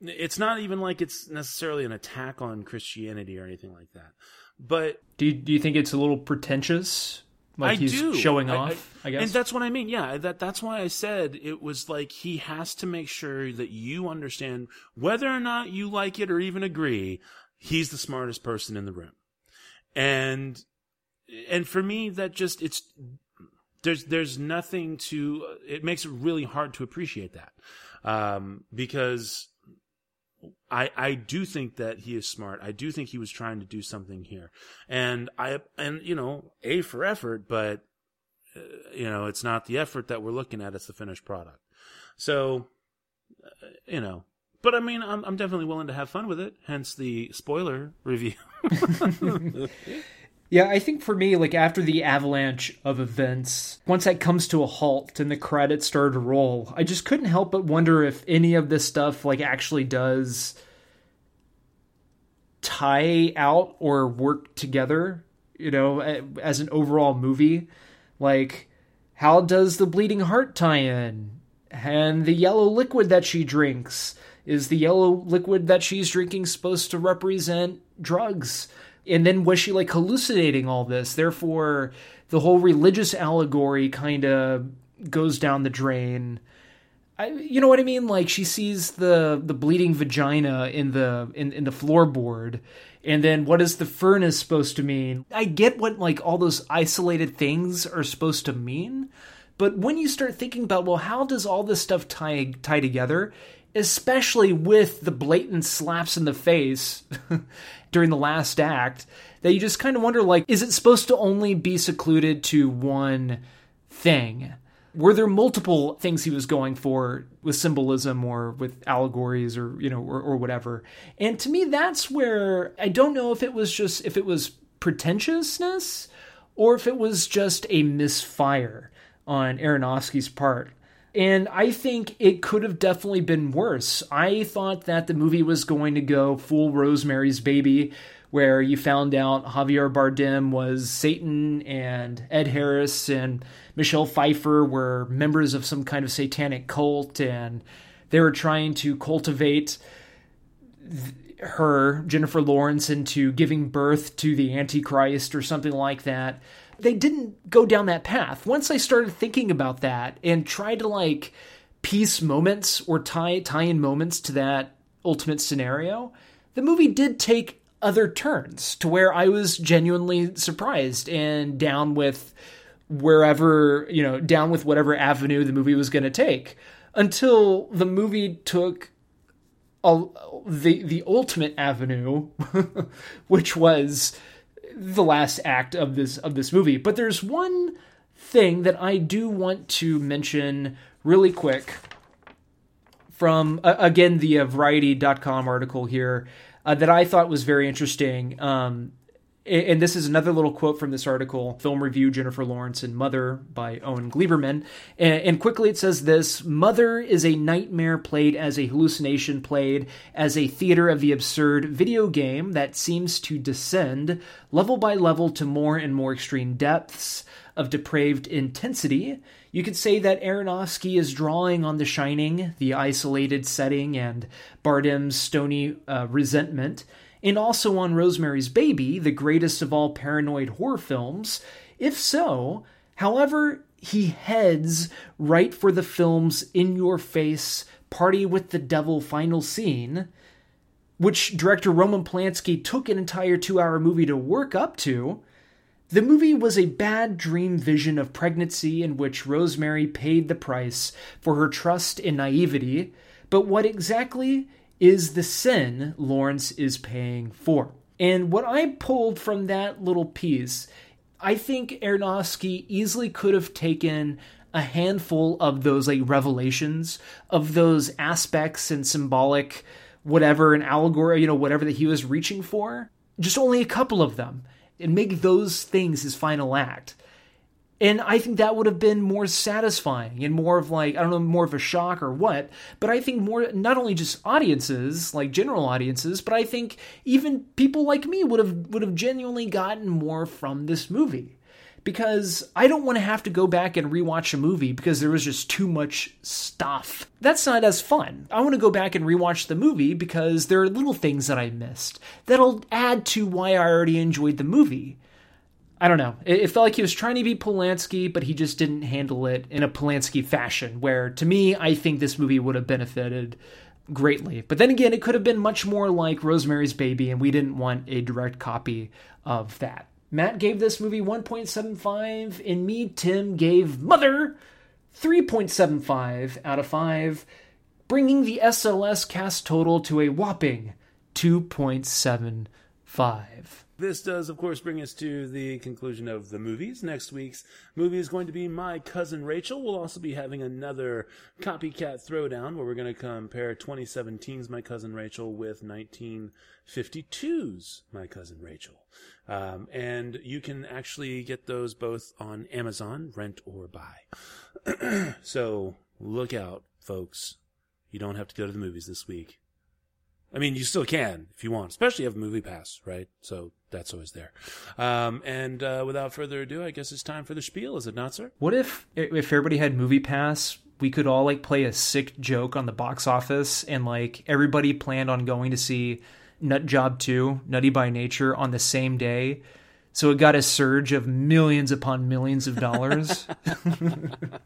it's not even like it's necessarily an attack on Christianity or anything like that. But Do you, do you think it's a little pretentious? Like I he's do showing I- off, I, guess. and that's what I mean. Yeah, that that's why I said it was like he has to make sure that you understand whether or not you like it or even agree. He's the smartest person in the room, and and for me that just it's there's there's nothing to it makes it really hard to appreciate that um, because I I do think that he is smart. I do think he was trying to do something here, and I and you know a for effort, but uh, you know it's not the effort that we're looking at; it's the finished product. So uh, you know, but I mean, I'm I'm definitely willing to have fun with it. Hence the spoiler review. Yeah, I think for me, like after the avalanche of events, once that comes to a halt and the credits started to roll, I just couldn't help but wonder if any of this stuff like actually does tie out or work together, you know, as an overall movie. Like, how does the bleeding heart tie in? And the yellow liquid that she drinks is the yellow liquid that she's drinking supposed to represent drugs? And then was she like hallucinating all this? Therefore, the whole religious allegory kind of goes down the drain. I, you know what I mean? Like she sees the the bleeding vagina in the in, in the floorboard, and then what is the furnace supposed to mean? I get what like all those isolated things are supposed to mean, but when you start thinking about well, how does all this stuff tie tie together? Especially with the blatant slaps in the face during the last act, that you just kind of wonder like, is it supposed to only be secluded to one thing? were there multiple things he was going for with symbolism or with allegories or you know or, or whatever and to me that's where i don't know if it was just if it was pretentiousness or if it was just a misfire on aronofsky's part and I think it could have definitely been worse. I thought that the movie was going to go full Rosemary's Baby, where you found out Javier Bardem was Satan and Ed Harris and Michelle Pfeiffer were members of some kind of satanic cult and they were trying to cultivate her, Jennifer Lawrence, into giving birth to the Antichrist or something like that. They didn't go down that path. Once I started thinking about that and tried to like piece moments or tie tie in moments to that ultimate scenario, the movie did take other turns to where I was genuinely surprised and down with wherever, you know, down with whatever avenue the movie was going to take. until the movie took a, the the ultimate avenue, which was the last act of this of this movie. But there's one thing that I do want to mention really quick from uh, again the uh, variety.com article here uh, that I thought was very interesting. Um, and this is another little quote from this article film review jennifer lawrence and mother by owen gleiberman. And, quickly it says this mother is a nightmare played as a hallucination played as a theater of the absurd video game that seems to descend level by level to more and more extreme depths of depraved intensity. You could say that Aronofsky is drawing on The Shining, the isolated setting, and Bardem's stony uh, resentment, and also on Rosemary's Baby, the greatest of all paranoid horror films? If so, however, he heads right for the film's in your face party with the devil final scene, which director Roman Polanski took an entire two hour movie to work up to. The movie was a bad dream vision of pregnancy in which Rosemary paid the price for her trust and naivety, but what exactly is the sin Lawrence is paying for. And what I pulled from that little piece, I think Aronofsky easily could have taken a handful of those like revelations of those aspects and symbolic whatever an allegory, you know, whatever that he was reaching for. Just only a couple of them and make those things his final act. And I think that would have been more satisfying and more of like, I don't know, more of a shock or what, but I think more, not only just audiences, like general audiences, but I think even people like me would have, would have genuinely gotten more from this movie. Because I don't want to have to go back and rewatch a movie because there was just too much stuff. That's not as fun. I want to go back and rewatch the movie because there are little things that I missed that'll add to why I already enjoyed the movie. I don't know. It, it, felt like he was trying to be Polanski, but he just didn't handle it in a Polanski fashion. Where to me, I think this movie would have benefited greatly. But then again, it could have been much more like Rosemary's Baby, and we didn't want a direct copy of that. Matt gave this movie 1.75, and me, Tim, gave Mother 3.75 out of 5, bringing the SLS cast total to a whopping 2.75. This does, of course, bring us to the conclusion of the movies. Next week's movie is going to be My Cousin Rachel. We'll also be having another copycat throwdown where we're going to compare 2017's My Cousin Rachel with 1952's My Cousin Rachel. Um, and you can actually get those both on Amazon, rent or buy. so look out, folks. You don't have to go to the movies this week. I mean, you still can if you want, especially if you have a movie pass, right? So that's always there. Um, and uh, without further ado, I guess it's time for the spiel, is it not, sir? What if if everybody had movie pass? We could all like play a sick joke on the box office, and like everybody planned on going to see Nut Job 2, Nutty by Nature, on the same day. So it got a surge of millions upon millions of dollars.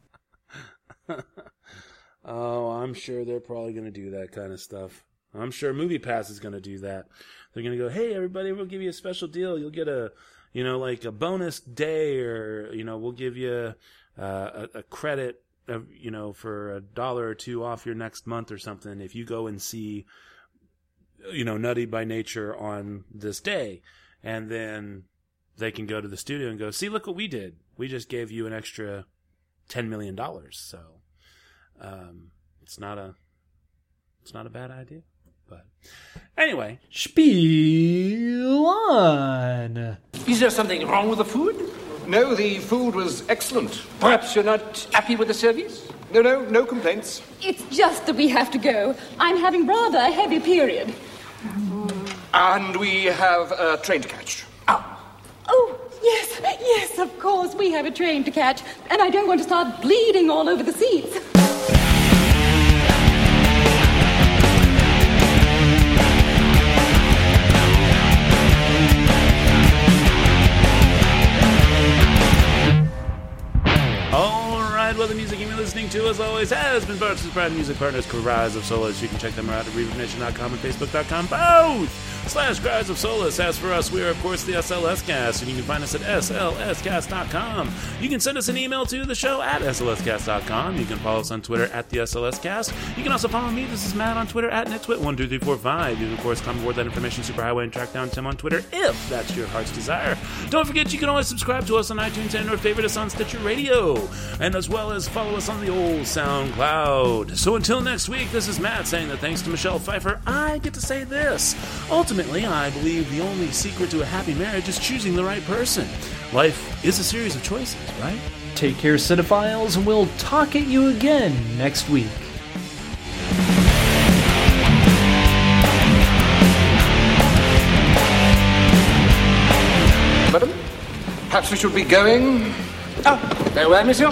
oh, I'm sure they're probably going to do that kind of stuff. I'm sure Movie Pass is going to do that. They're going to go, hey, everybody, we'll give you a special deal. You'll get a, you know, like a bonus day, or you know, we'll give you uh, a, a credit, of, you know, for a dollar or two off your next month or something if you go and see, you know, Nutty by Nature on this day, and then they can go to the studio and go, see, look what we did. We just gave you an extra ten million dollars. So, um, it's not a, it's not a bad idea. But anyway, spiel on. Is there something wrong with the food? No, the food was excellent. Perhaps you're not happy with the service? No, no, no complaints. It's just that we have to go. I'm having rather a heavy period. And we have a train to catch. Oh. Oh, yes, yes, of course. We have a train to catch, and I don't want to start bleeding all over the seats. Listening to, as always, has been Bart's Pride Music Partners, Cries of Solace. You can check them out at ReverbNation.com and Facebook.com, both slash Cries of Solace. As for us, we are, of course, the SLS Cast, and you can find us at slscast.com. You can send us an email to the show at slscast.com. You can follow us on Twitter at the SLS Cast. You can also follow me, this is Matt, on Twitter at netwit12345. You can, of course, come aboard that information superhighway and track down Tim on Twitter if that's your heart's desire. Don't forget, you can always subscribe to us on iTunes and or favorite us on Stitcher Radio, and as well as follow us on the old SoundCloud. So until next week, this is Matt saying that thanks to Michelle Pfeiffer, I get to say this. Ultimately, I believe the only secret to a happy marriage is choosing the right person. Life is a series of choices, right? Take care, cinephiles, and we'll talk at you again next week. Madam, perhaps we should be going. Ah, very well, monsieur.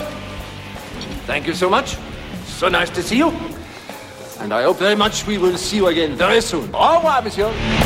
Thank you so much. So nice to see you. And I hope very much we will see you again very soon. Au revoir, monsieur.